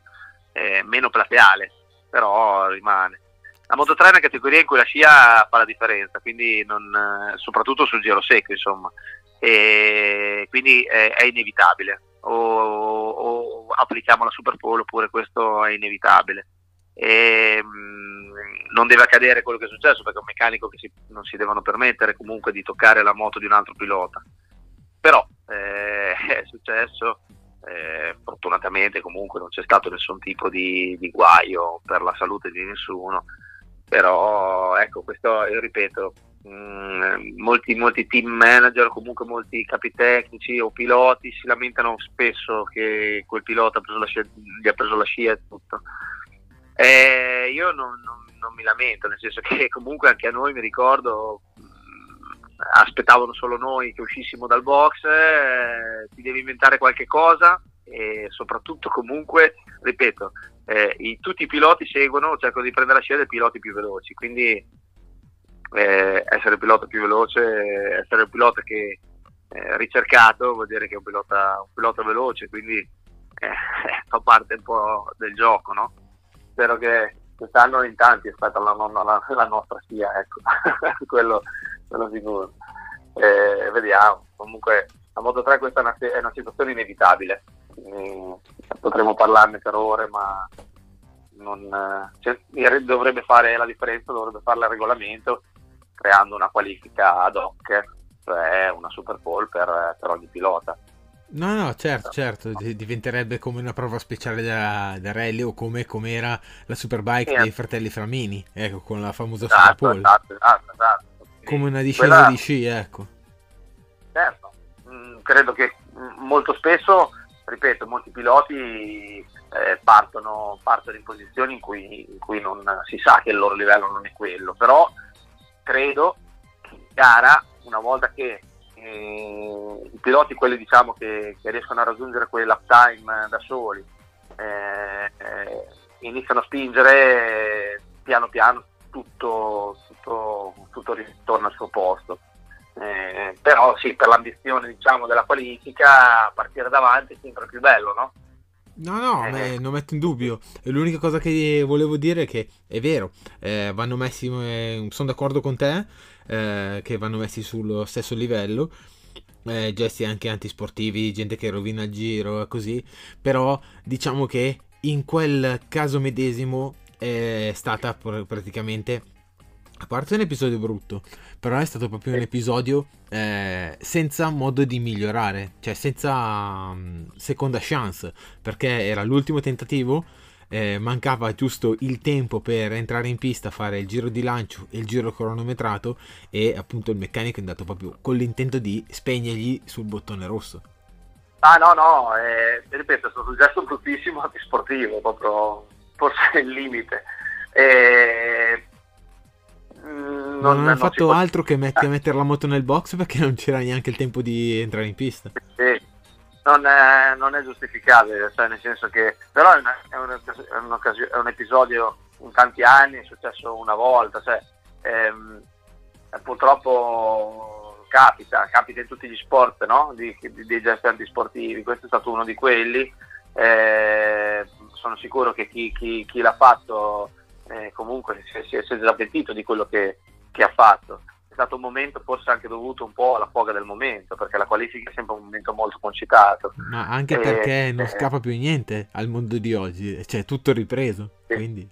eh, meno plateale, però rimane. La Moto 3 è una categoria in cui la scia fa la differenza, quindi non, eh, soprattutto sul giro secco, insomma e quindi è, è inevitabile. O, o, applichiamo la Super Bowl oppure questo è inevitabile. E, mh, mm, non deve accadere quello che è successo perché è un meccanico che si, non si devono permettere comunque di toccare la moto di un altro pilota. Però eh, [laughs] è successo, eh, fortunatamente comunque non c'è stato nessun tipo di, di guaio per la salute di nessuno. Però ecco, questo io ripeto, Mm, molti, molti, team manager, comunque molti capi tecnici o piloti si lamentano spesso che quel pilota ha scia, gli ha preso la scia e tutto. Eh, io non, non, non, mi lamento, nel senso [laughs] che comunque anche a noi mi ricordo aspettavano solo noi che uscissimo dal box, eh, ti devi inventare qualche cosa e soprattutto comunque, ripeto, eh, i, tutti i piloti seguono, cercano di prendere la scia dei piloti più veloci, quindi eh, essere il pilota più veloce, essere il pilota che è eh, ricercato vuol dire che è un pilota, un pilota veloce, quindi eh, [laughs] fa parte un po' del gioco, no? Spero che quest'anno in tanti aspettano la, la, la nostra scia, ecco, [laughs] quello, quello sicuro. Eh, vediamo, comunque la Moto 3 questa è una, è una situazione inevitabile, quindi, potremmo parlarne per ore, ma non, cioè, dovrebbe fare la differenza, dovrebbe fare il regolamento creando una qualifica ad hoc, cioè una Super Bowl per, per ogni pilota. No, no, certo, certo, diventerebbe come una prova speciale da, da rally o come era la Superbike sì. dei fratelli Framini, ecco, con la famosa esatto, Super Bowl. Esatto, esatto, esatto. Come una discesa Quella... di sci, ecco. Certo, mm, credo che molto spesso, ripeto, molti piloti eh, partono, partono, in posizioni in cui, in cui non si sa che il loro livello non è quello, però credo che in gara, una volta che eh, i piloti, quelli diciamo che, che, riescono a raggiungere quell'uptime da soli, eh, eh, iniziano a spingere piano piano tutto, tutto, tutto ritorna al suo posto. Eh, però sì, per l'ambizione diciamo, della qualifica, partire davanti è sempre più bello, no? No, no, eh, non metto in dubbio. L'unica cosa che volevo dire è che è vero, eh, vanno messi, eh, sono d'accordo con te, eh, che vanno messi sullo stesso livello. Eh, gesti anche antisportivi, gente che rovina il giro e così. Però diciamo che in quel caso medesimo è stata pr- praticamente a parte un episodio brutto, però è stato proprio un episodio eh, senza modo di migliorare, cioè senza um, seconda chance, perché era l'ultimo tentativo, eh, mancava giusto il tempo per entrare in pista, fare il giro di lancio e il giro cronometrato e appunto il meccanico è andato proprio con l'intento di spegnergli sul bottone rosso. Ah no, no, eh, ripeto, è stato un gesto bruttissimo antisportivo, proprio forse il limite. Eh, non, non hanno fatto può... altro che, met- che, mettere la moto nel box perché non c'era neanche il tempo di entrare in pista. Sì, non è, non è giustificabile, cioè nel senso che però è, una, è, una, è, un episodio in tanti anni, è successo una volta, cioè, ehm, purtroppo capita, capita in tutti gli sport, no? di, di, dei gesti antisportivi, questo è stato uno di quelli, eh, sono sicuro che chi, chi, chi l'ha fatto eh, comunque si, si, si, è già pentito di quello che, che, ha fatto. È stato un momento forse anche dovuto un po' alla foga del momento, perché la qualifica è sempre un momento molto concitato. Ma anche eh, perché non eh, scappa più niente al mondo di oggi, cioè tutto ripreso. Sì. Quindi.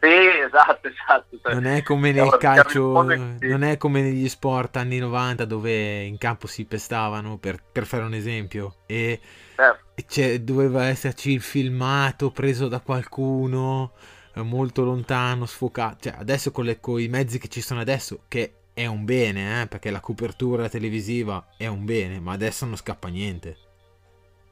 Sì, esatto, esatto. Cioè, non è come nel calcio, non è come negli sport anni 90 dove in campo si pestavano, per, per fare un esempio, e certo. doveva esserci il filmato preso da qualcuno molto lontano, sfocato. Cioè, adesso con, le, con, i mezzi che ci sono adesso, che è un bene, eh, perché la copertura televisiva è un bene, ma adesso non scappa niente.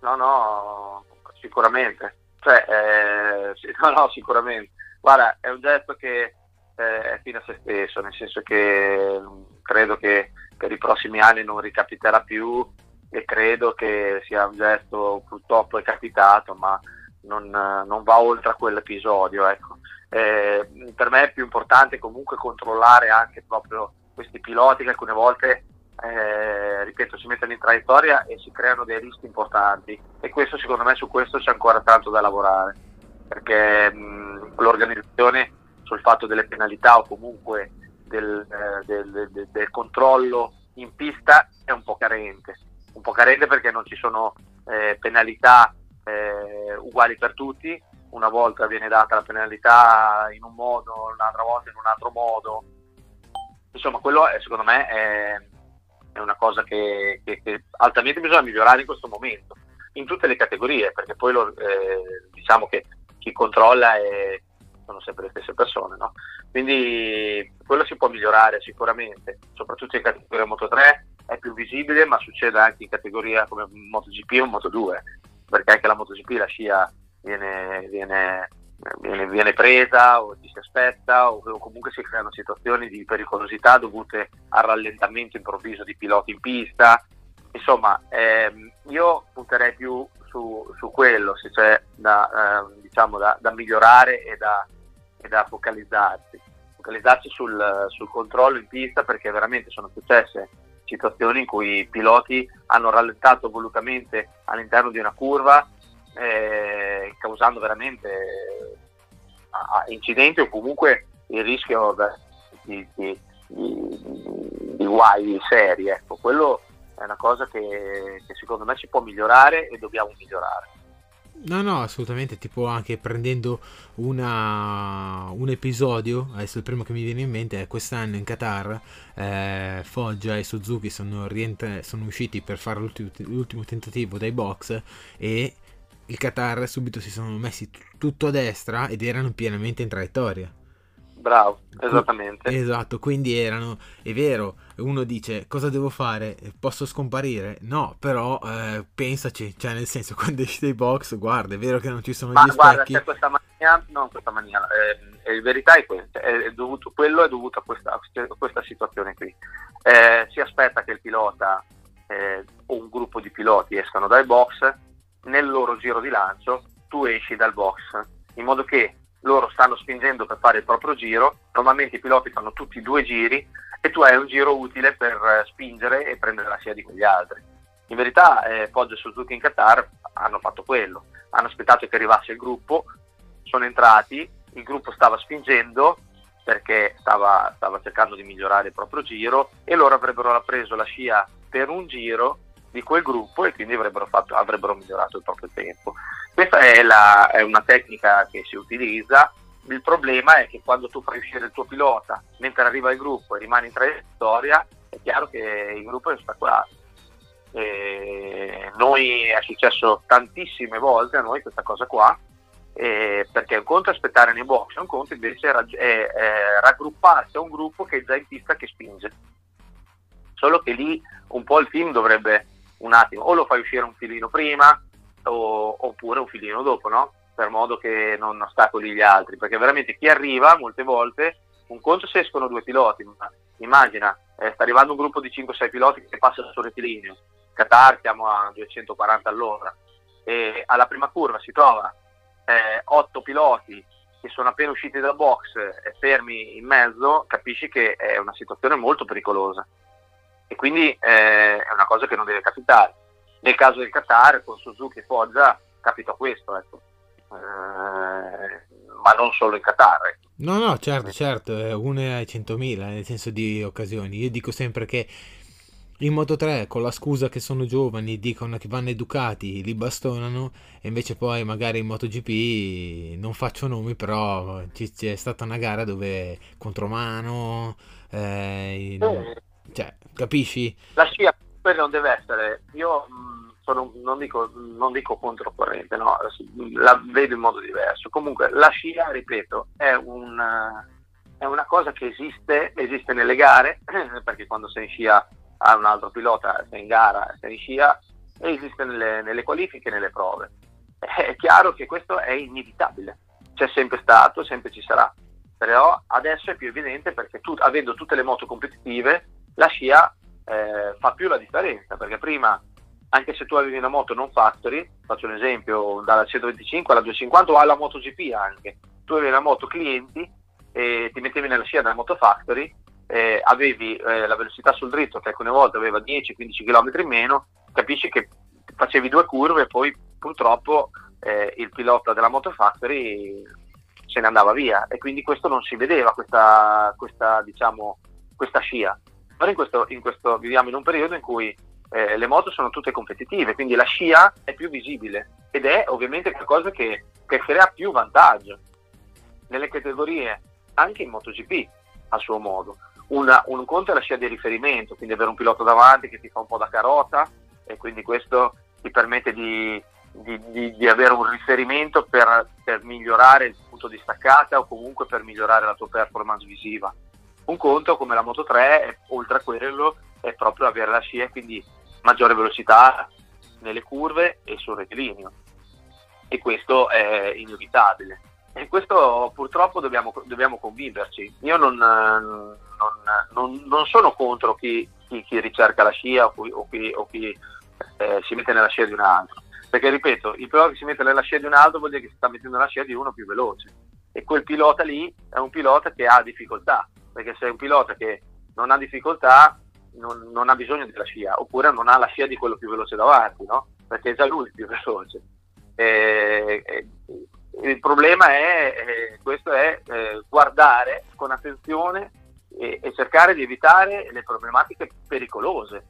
No, no, sicuramente. Cioè, eh, [laughs] no, no, sicuramente. Guarda, è un gesto che eh, è fine a se stesso, nel senso che mm, credo che per i prossimi anni non ricapiterà più e credo che sia un gesto purtroppo è capitato, ma non, non va oltre a quell'episodio. Ecco. Eh, per me è più importante comunque controllare anche proprio questi piloti che alcune volte, eh, ripeto, si mettono in traiettoria e si creano dei rischi importanti e questo secondo me su questo c'è ancora tanto da lavorare perché mh, l'organizzazione sul fatto delle penalità o comunque del, eh, del, del, del, controllo in pista è un po' carente, un po' carente perché non ci sono eh, penalità eh, uguali per tutti, una volta viene data la penalità in un modo, un'altra volta in un altro modo. Insomma, quello è, secondo me è, è una cosa che, che, che, altamente bisogna migliorare in questo momento, in tutte le categorie, perché poi lo, eh, diciamo che chi controlla è, sono sempre le stesse persone. No? Quindi quello si può migliorare sicuramente, soprattutto in categoria Moto 3 è più visibile, ma succede anche in categoria come MotoGP o Moto2 perché anche la MotoGP la scia viene, viene, viene, viene presa o ci si aspetta o, o, comunque si creano situazioni di pericolosità dovute al rallentamento improvviso di piloti in pista. Insomma, ehm, io punterei più su, su quello, se c'è da, eh, diciamo da, da migliorare e da, e da, focalizzarsi. Focalizzarsi sul, sul controllo in pista perché veramente sono successe situazioni in cui i piloti hanno rallentato volutamente all'interno di una curva eh, causando veramente eh, incidenti o comunque il rischio di, di, di, di guai seri. Ecco. Quello è una cosa che, che secondo me si può migliorare e dobbiamo migliorare. No, no, assolutamente, tipo anche prendendo una, un episodio, adesso il primo che mi viene in mente è quest'anno in Qatar, eh, Foggia e Suzuki sono, rientra- sono usciti per fare l'ultimo, l'ultimo, tentativo dai box e il Qatar subito si sono messi t- tutto a destra ed erano pienamente in traiettoria. Bravo, esattamente. Esatto, quindi erano, è vero, uno dice cosa devo fare, posso scomparire? No, però eh, pensaci, cioè nel senso [laughs] quando esci dai box, guarda, è vero che non ci sono Ma gli guarda, specchi. questa mania, non questa mania, eh, in verità è questa, è dovuto, quello è dovuto a questa, a questa situazione qui. Eh, si aspetta che il pilota eh, o un gruppo di piloti escano dai box, nel loro giro di lancio tu esci dal box, in modo che loro stanno spingendo per fare il proprio giro, normalmente i piloti fanno tutti due giri e tu hai un giro utile per eh, spingere e prendere la scia di quegli altri. In verità eh, Poggio e Suzuki in Qatar hanno fatto quello, hanno aspettato che arrivasse il gruppo, sono entrati, il gruppo stava spingendo perché stava, stava cercando di migliorare il proprio giro e loro avrebbero preso la scia per un giro di quel gruppo e quindi avrebbero, fatto, avrebbero migliorato il proprio tempo. Questa è, la, è, una tecnica che si utilizza, il problema è che quando tu fai uscire il tuo pilota mentre arriva il gruppo e rimane in traiettoria, è chiaro che il gruppo è ostacolato. E noi è successo tantissime volte a noi questa cosa qua, perché un conto è aspettare nei box, un conto invece è, è, è raggrupparsi a un gruppo che è già in pista che spinge. Solo che lì un po' il team dovrebbe un attimo, o lo fai uscire un filino prima o, oppure un filino dopo, no? Per modo che non ostacoli gli altri, perché veramente chi arriva molte volte, un conto se escono due piloti, ma immagina, eh, sta arrivando un gruppo di 5-6 piloti che passa sul rettilineo, Qatar siamo a 240 all'ora, e alla prima curva si trova eh, 8 piloti che sono appena usciti dal box e fermi in mezzo, capisci che è una situazione molto pericolosa e quindi eh, è una cosa che non deve capitare. Nel caso del Qatar con Suzuki e Foggia capita questo, ecco. eh, ma non solo in Qatar. Ecco. No, no, certo, certo, è una ai 100.000 nel senso di occasioni. Io dico sempre che in Moto 3 con la scusa che sono giovani dicono che vanno educati, li bastonano e invece poi magari in MotoGP non faccio nomi però c'è stata una gara dove contromano eh, eh, cioè, capisci? La scia non deve essere, io mh, sono, non, dico, non dico controcorrente, no? la vedo in modo diverso. Comunque la scia, ripeto, è, un, è una cosa che esiste, esiste nelle gare, [clears throat] perché quando sei in scia a un altro pilota, sei in gara, sei in scia, e esiste nelle, nelle qualifiche nelle prove. È chiaro che questo è inevitabile, c'è sempre stato, sempre ci sarà, però adesso è più evidente perché tu, avendo tutte le moto competitive la scia eh, fa più la differenza, perché prima, anche se tu avevi una moto non factory, faccio un esempio, dalla 125 alla 250 o alla MotoGP anche, tu avevi una moto clienti e ti mettevi nella scia della moto factory, eh, avevi eh, la velocità sul dritto che alcune volte aveva 10-15 km in meno, capisci che facevi due curve e poi purtroppo eh, il pilota della moto factory se ne andava via e quindi questo non si vedeva, questa, questa, diciamo, questa scia. Ora in questo, in questo viviamo in un periodo in cui eh, le moto sono tutte competitive, quindi la scia è più visibile ed è ovviamente qualcosa che, che crea più vantaggio nelle categorie, anche in MotoGP a suo modo. Una, un conto è la scia di riferimento, quindi avere un pilota davanti che ti fa un po' da carota e quindi questo ti permette di, di, di, di avere un riferimento per, per migliorare il punto di staccata o comunque per migliorare la tua performance visiva un conto come la Moto 3, oltre a quello, è proprio avere la scia e quindi maggiore velocità nelle curve e sul rettilineo. E questo è inevitabile. E questo purtroppo dobbiamo, dobbiamo conviverci. Io non, non, non, non sono contro chi, chi, chi, ricerca la scia o chi, o chi, o chi eh, si mette nella scia di un altro. Perché ripeto, il pilota che si mette nella scia di un altro vuol dire che si sta mettendo nella scia di uno più veloce. E quel pilota lì è un pilota che ha difficoltà perché se è un pilota che non ha difficoltà non, non, ha bisogno della scia, oppure non ha la scia di quello più veloce davanti, no? perché è già lui il più [laughs] veloce. E, e, il problema è, eh, questo è eh, guardare con attenzione e, e, cercare di evitare le problematiche pericolose.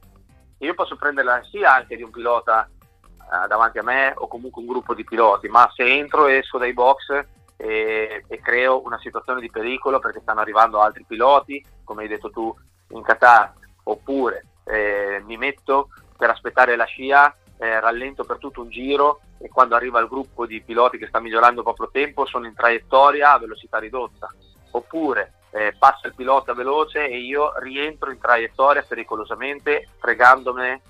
Io posso prendere la scia anche di un pilota eh, davanti a me o comunque un gruppo di piloti, ma se entro e esco dai box e, e, creo una situazione di pericolo perché stanno arrivando altri piloti, come hai detto tu in Qatar, oppure eh, mi metto per aspettare la scia, eh, rallento per tutto un giro e quando arriva il gruppo di piloti che sta migliorando proprio tempo sono in traiettoria a velocità ridotta, oppure eh, passa il pilota veloce e io rientro in traiettoria pericolosamente fregandomene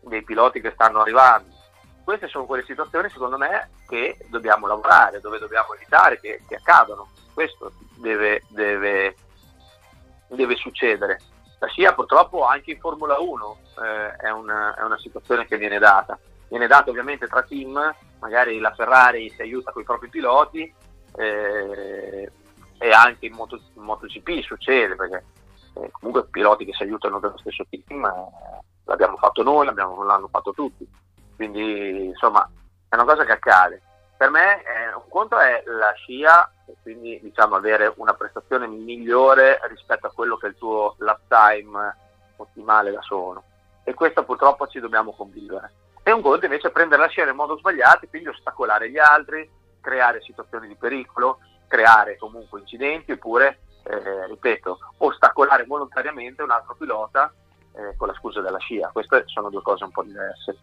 dei piloti che stanno arrivando queste sono quelle situazioni, secondo me, che dobbiamo lavorare, dove dobbiamo evitare che, che accadano. Questo deve, deve, deve, succedere. La SIA purtroppo anche in Formula 1 eh, è, una, è, una, situazione che viene data. Viene data ovviamente tra team, magari la Ferrari si aiuta con i propri piloti eh, e anche in, Moto, in MotoGP succede perché eh, comunque piloti che si aiutano dello stesso team eh, l'abbiamo fatto noi, l'hanno fatto tutti quindi insomma è una cosa che accade. Per me eh, un conto è la scia, quindi diciamo avere una prestazione migliore rispetto a quello che è il tuo lap time ottimale da solo. E questo purtroppo ci dobbiamo convivere. E un conto invece è prendere la scia nel modo sbagliato, quindi ostacolare gli altri, creare situazioni di pericolo creare comunque incidenti oppure, eh, ripeto, ostacolare volontariamente un altro pilota eh, con la scusa della scia. Queste sono due cose un po' diverse.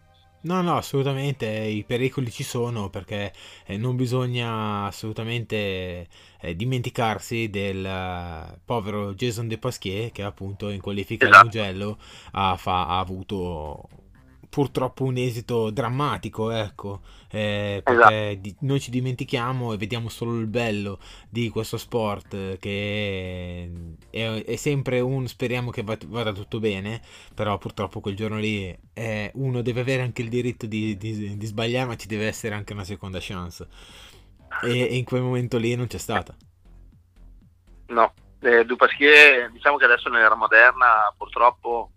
No, no, assolutamente i pericoli ci sono perché eh, non bisogna assolutamente eh, dimenticarsi del uh, povero Jason De Pasquier che appunto in qualifica esatto. al Mugello ha, fa, ha avuto purtroppo un esito drammatico, ecco, eh, perché esatto. di, noi ci dimentichiamo e vediamo solo il bello di questo sport che è, è sempre un speriamo che vada tutto bene, però purtroppo quel giorno lì eh, uno deve avere anche il diritto di, di, di, sbagliare, ma ci deve essere anche una seconda chance. E, e in quel momento lì non c'è stata. No, eh, Dupasquier diciamo che adesso nell'era moderna purtroppo,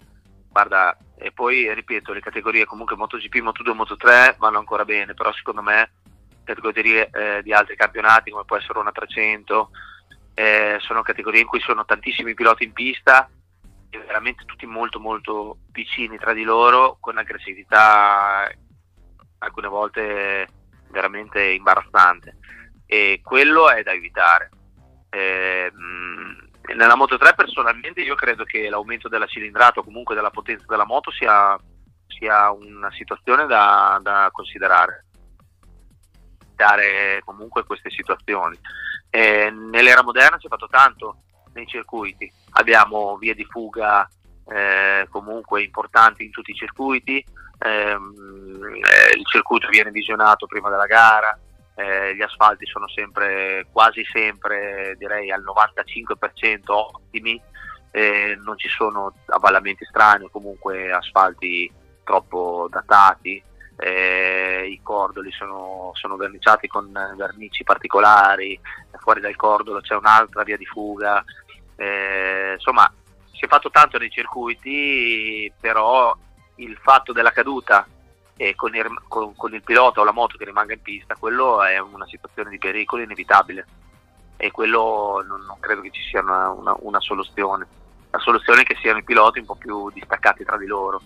guarda, e poi ripeto le categorie comunque MotoGP, Moto2, Moto3 vanno ancora bene però secondo me categorie eh, di altri campionati come può essere una 300 eh, sono categorie in cui sono tantissimi piloti in pista e veramente tutti molto molto vicini tra di loro con aggressività alcune volte veramente imbarazzante. E quello è da evitare. Eh, mh, nella Moto 3 personalmente io credo che l'aumento della cilindrata o comunque della potenza della moto sia, sia una situazione da, da, considerare. Dare comunque queste situazioni. Eh, nell'era moderna si è fatto tanto nei circuiti. Abbiamo vie di fuga eh, comunque importanti in tutti i circuiti. Ehm, eh, il circuito viene visionato prima della gara eh, gli asfalti sono sempre, quasi sempre, direi al 95% ottimi, eh, non ci sono avvallamenti strani o comunque asfalti troppo datati, eh, i cordoli sono, sono, verniciati con vernici particolari, fuori dal cordolo c'è un'altra via di fuga, eh, insomma si è fatto tanto nei circuiti, però il fatto della caduta e con il, con, con il, pilota o la moto che rimanga in pista, quello è una situazione di pericolo inevitabile e quello non, non credo che ci sia una, una, una, soluzione. La soluzione è che siano i piloti un po' più distaccati tra di loro.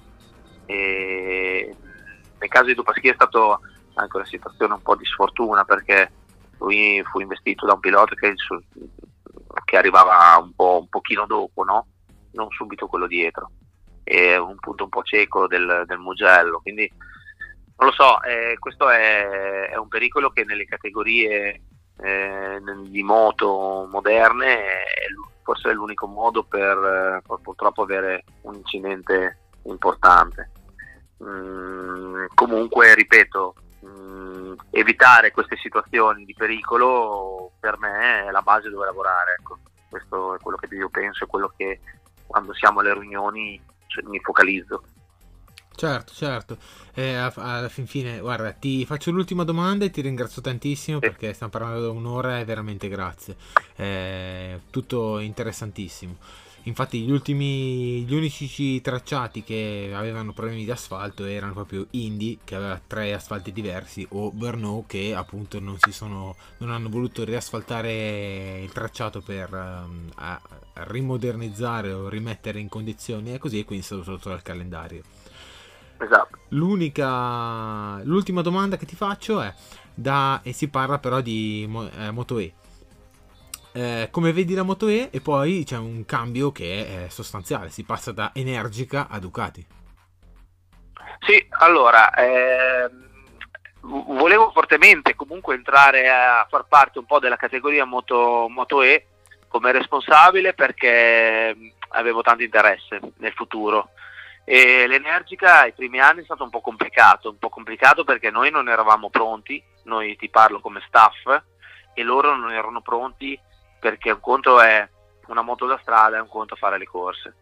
E nel caso di Dupaschi è stata anche una situazione un po' di sfortuna perché lui fu investito da un pilota che, che arrivava un, po', un pochino dopo, no? non subito quello dietro. È un punto un po' cieco del, del Mugello, quindi non lo so, eh, questo è, è, un pericolo che nelle categorie eh, di moto moderne è, forse è l'unico modo per, per, purtroppo avere un incidente importante. Mm, comunque, ripeto, mm, evitare queste situazioni di pericolo per me è la base dove lavorare. Ecco. Questo è quello che io penso, è quello che quando siamo alle riunioni cioè, mi focalizzo. Certo, certo. Eh, alla fin fine, guarda, ti faccio l'ultima domanda e ti ringrazio tantissimo perché stiamo parlando da un'ora e veramente grazie. È tutto interessantissimo. Infatti gli ultimi, gli unici tracciati che avevano problemi di asfalto erano proprio Indy, che aveva tre asfalti diversi, o Brno, che appunto non, si sono, non hanno voluto riasfaltare il tracciato per um, rimodernizzare o rimettere in condizioni e così, e quindi è stato sotto dal calendario. Esatto. L'unica, l'ultima domanda che ti faccio è, da, e si parla però di eh, Moto E. Eh, come vedi la Moto E e poi c'è un cambio che è sostanziale, si passa da Energica a Ducati. Sì, allora, eh, volevo fortemente comunque entrare a far parte un po' della categoria Moto, Moto E come responsabile perché avevo tanto interesse nel futuro e l'Energica ai primi anni è stato un po' complicato, un po' complicato perché noi non eravamo pronti, noi ti parlo come staff, e loro non erano pronti perché un conto è una moto da strada e un conto fare le corse.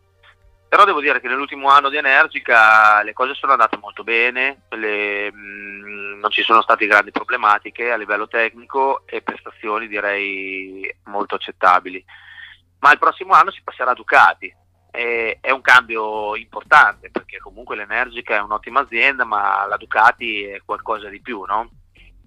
Però devo dire che nell'ultimo anno di Energica le cose sono andate molto bene, le, mh, mm, non ci sono state grandi problematiche a livello tecnico e prestazioni direi molto accettabili. Ma il prossimo anno si passerà a Ducati, è, è un cambio importante perché comunque l'Energica è un'ottima azienda ma la Ducati è qualcosa di più no?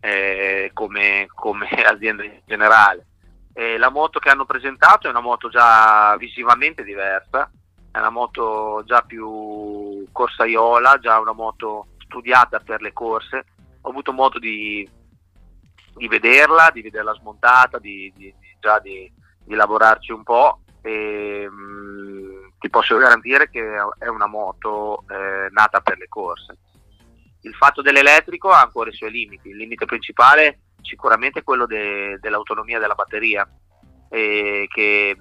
eh, come, come, [laughs] azienda in generale. Eh, la moto che hanno presentato è una moto già visivamente diversa, è una moto già più corsaiola, già una moto studiata per le corse. Ho avuto modo di, di vederla, di vederla smontata, di, di, di, lavorarci un po' e mh, mm, ti posso garantire che è una moto eh, nata per le corse. Il fatto dell'elettrico ha ancora i suoi limiti, il limite principale sicuramente è quello de, dell'autonomia della batteria eh, che eh,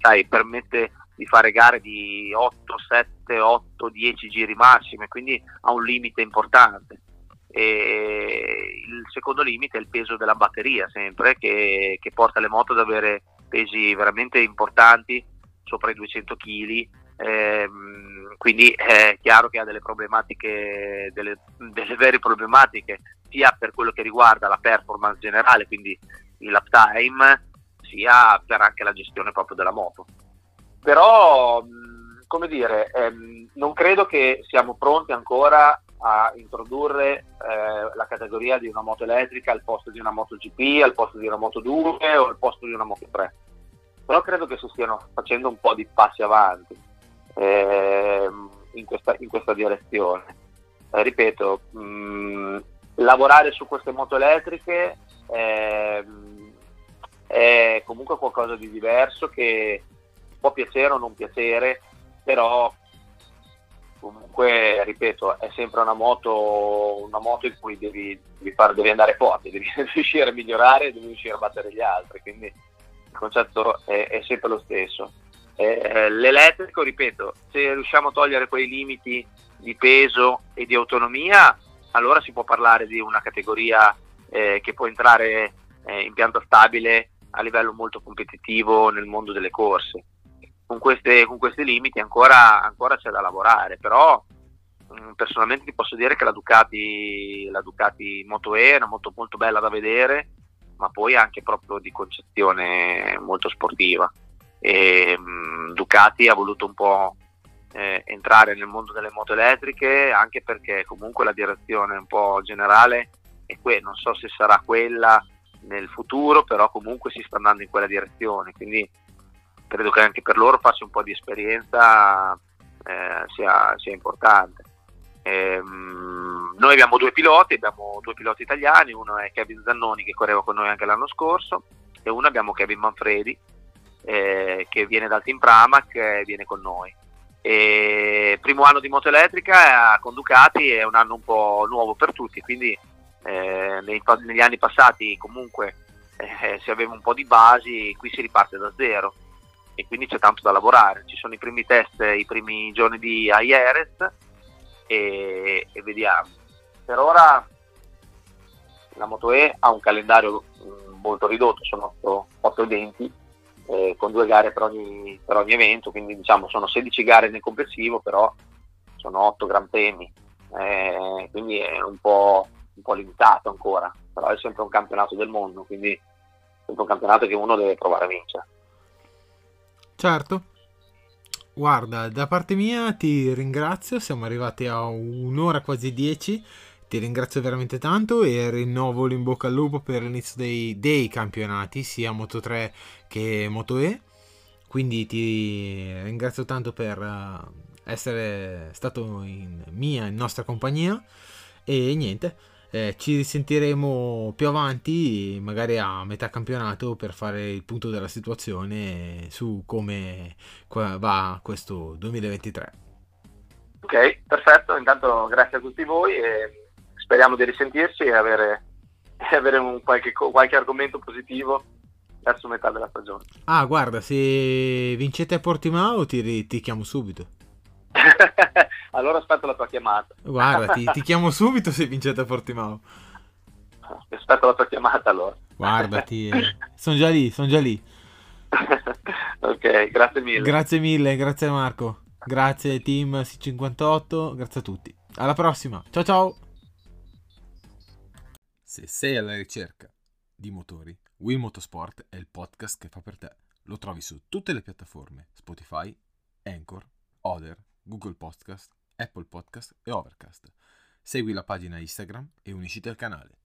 sai, permette di fare gare di 8, 7, 8, 10 giri massimi, quindi ha un limite importante. E il secondo limite è il peso della batteria, sempre che, che porta le moto ad avere pesi veramente importanti, sopra i 200 kg. Ehm, quindi è chiaro che ha delle problematiche, delle, delle vere problematiche, sia per quello che riguarda la performance generale, quindi il uptime, sia per anche la gestione proprio della moto. Però, come dire, ehm, non credo che siamo pronti ancora a introdurre eh, la categoria di una moto elettrica al posto di una moto GP, al posto di una moto 2 o al posto di una moto 3. Però credo che si stiano facendo un po' di passi avanti eh, in, questa, in, questa, direzione. Eh, ripeto, mh, lavorare su queste moto elettriche ehm, è comunque qualcosa di diverso che può piacere o non piacere, però comunque, ripeto, è sempre una moto, una moto in cui devi, devi, fare, devi andare forte, [laughs] devi riuscire a migliorare, devi riuscire a battere gli altri, quindi il concetto è, è sempre lo stesso. Eh, l'elettrico, ripeto, se riusciamo a togliere quei limiti di peso e di autonomia, allora si può parlare di una categoria eh, che può entrare eh, in pianta stabile a livello molto competitivo nel mondo delle corse con, queste, con questi limiti ancora, ancora, c'è da lavorare, però mh, mm, personalmente ti posso dire che la Ducati, la Ducati Moto E è una moto molto bella da vedere, ma poi anche proprio di concezione molto sportiva. E, mh, mm, Ducati ha voluto un po' eh, entrare nel mondo delle moto elettriche anche perché comunque la direzione un po' generale è quella, non so se sarà quella nel futuro, però comunque si sta andando in quella direzione, quindi credo che anche per loro farsi un po' di esperienza eh, sia, sia, importante. Ehm, noi abbiamo due piloti, abbiamo due piloti italiani, uno è Kevin Zannoni che correva con noi anche l'anno scorso e uno abbiamo Kevin Manfredi eh, che viene dal team Pramac e viene con noi. E primo anno di moto elettrica con Ducati è un anno un po' nuovo per tutti, quindi eh, nei, negli anni passati comunque eh, si aveva un po' di basi, qui si riparte da zero e quindi c'è tanto da lavorare. Ci sono i primi test, i primi giorni di IRS e, e vediamo. Per ora la Moto E ha un calendario mm, molto ridotto, sono 8, 8 eventi eh, con due gare per ogni, per ogni, evento, quindi diciamo sono 16 gare nel complessivo, però sono 8 gran premi, eh, quindi è un po', un po' limitato ancora, però è sempre un campionato del mondo, quindi è sempre un campionato che uno deve provare a vincere. Certo. Guarda, da parte mia ti ringrazio, siamo arrivati a un'ora quasi dieci, ti ringrazio veramente tanto e rinnovo l'in bocca al lupo per l'inizio dei, dei campionati, sia Moto 3 che Moto E, quindi ti ringrazio tanto per eh, essere stato in mia, in nostra compagnia. E niente, eh, ci risentiremo più avanti, magari a metà campionato, per fare il punto della situazione su come va questo 2023. Ok, perfetto. Intanto grazie a tutti voi e speriamo di risentirci e avere, [laughs] e avere qualche, qualche argomento positivo verso metà della stagione. Ah, guarda, se vincete a Portimao ti, ti chiamo subito. [laughs] allora aspetto la tua chiamata. Guarda, ti, ti [laughs] chiamo subito se vincete a Portimao. Aspetto la tua chiamata allora. Guardati, eh. [laughs] sono già lì, sono già lì. [laughs] ok, grazie mille. Grazie mille, grazie Marco. Grazie team C58, grazie a tutti. Alla prossima, ciao ciao. Se sei alla ricerca di motori, Will Motorsport è il podcast che fa per te. Lo trovi su tutte le piattaforme Spotify, Anchor, Other Google Podcast, Apple Podcast e Overcast. Segui la pagina Instagram e unisciti al canale.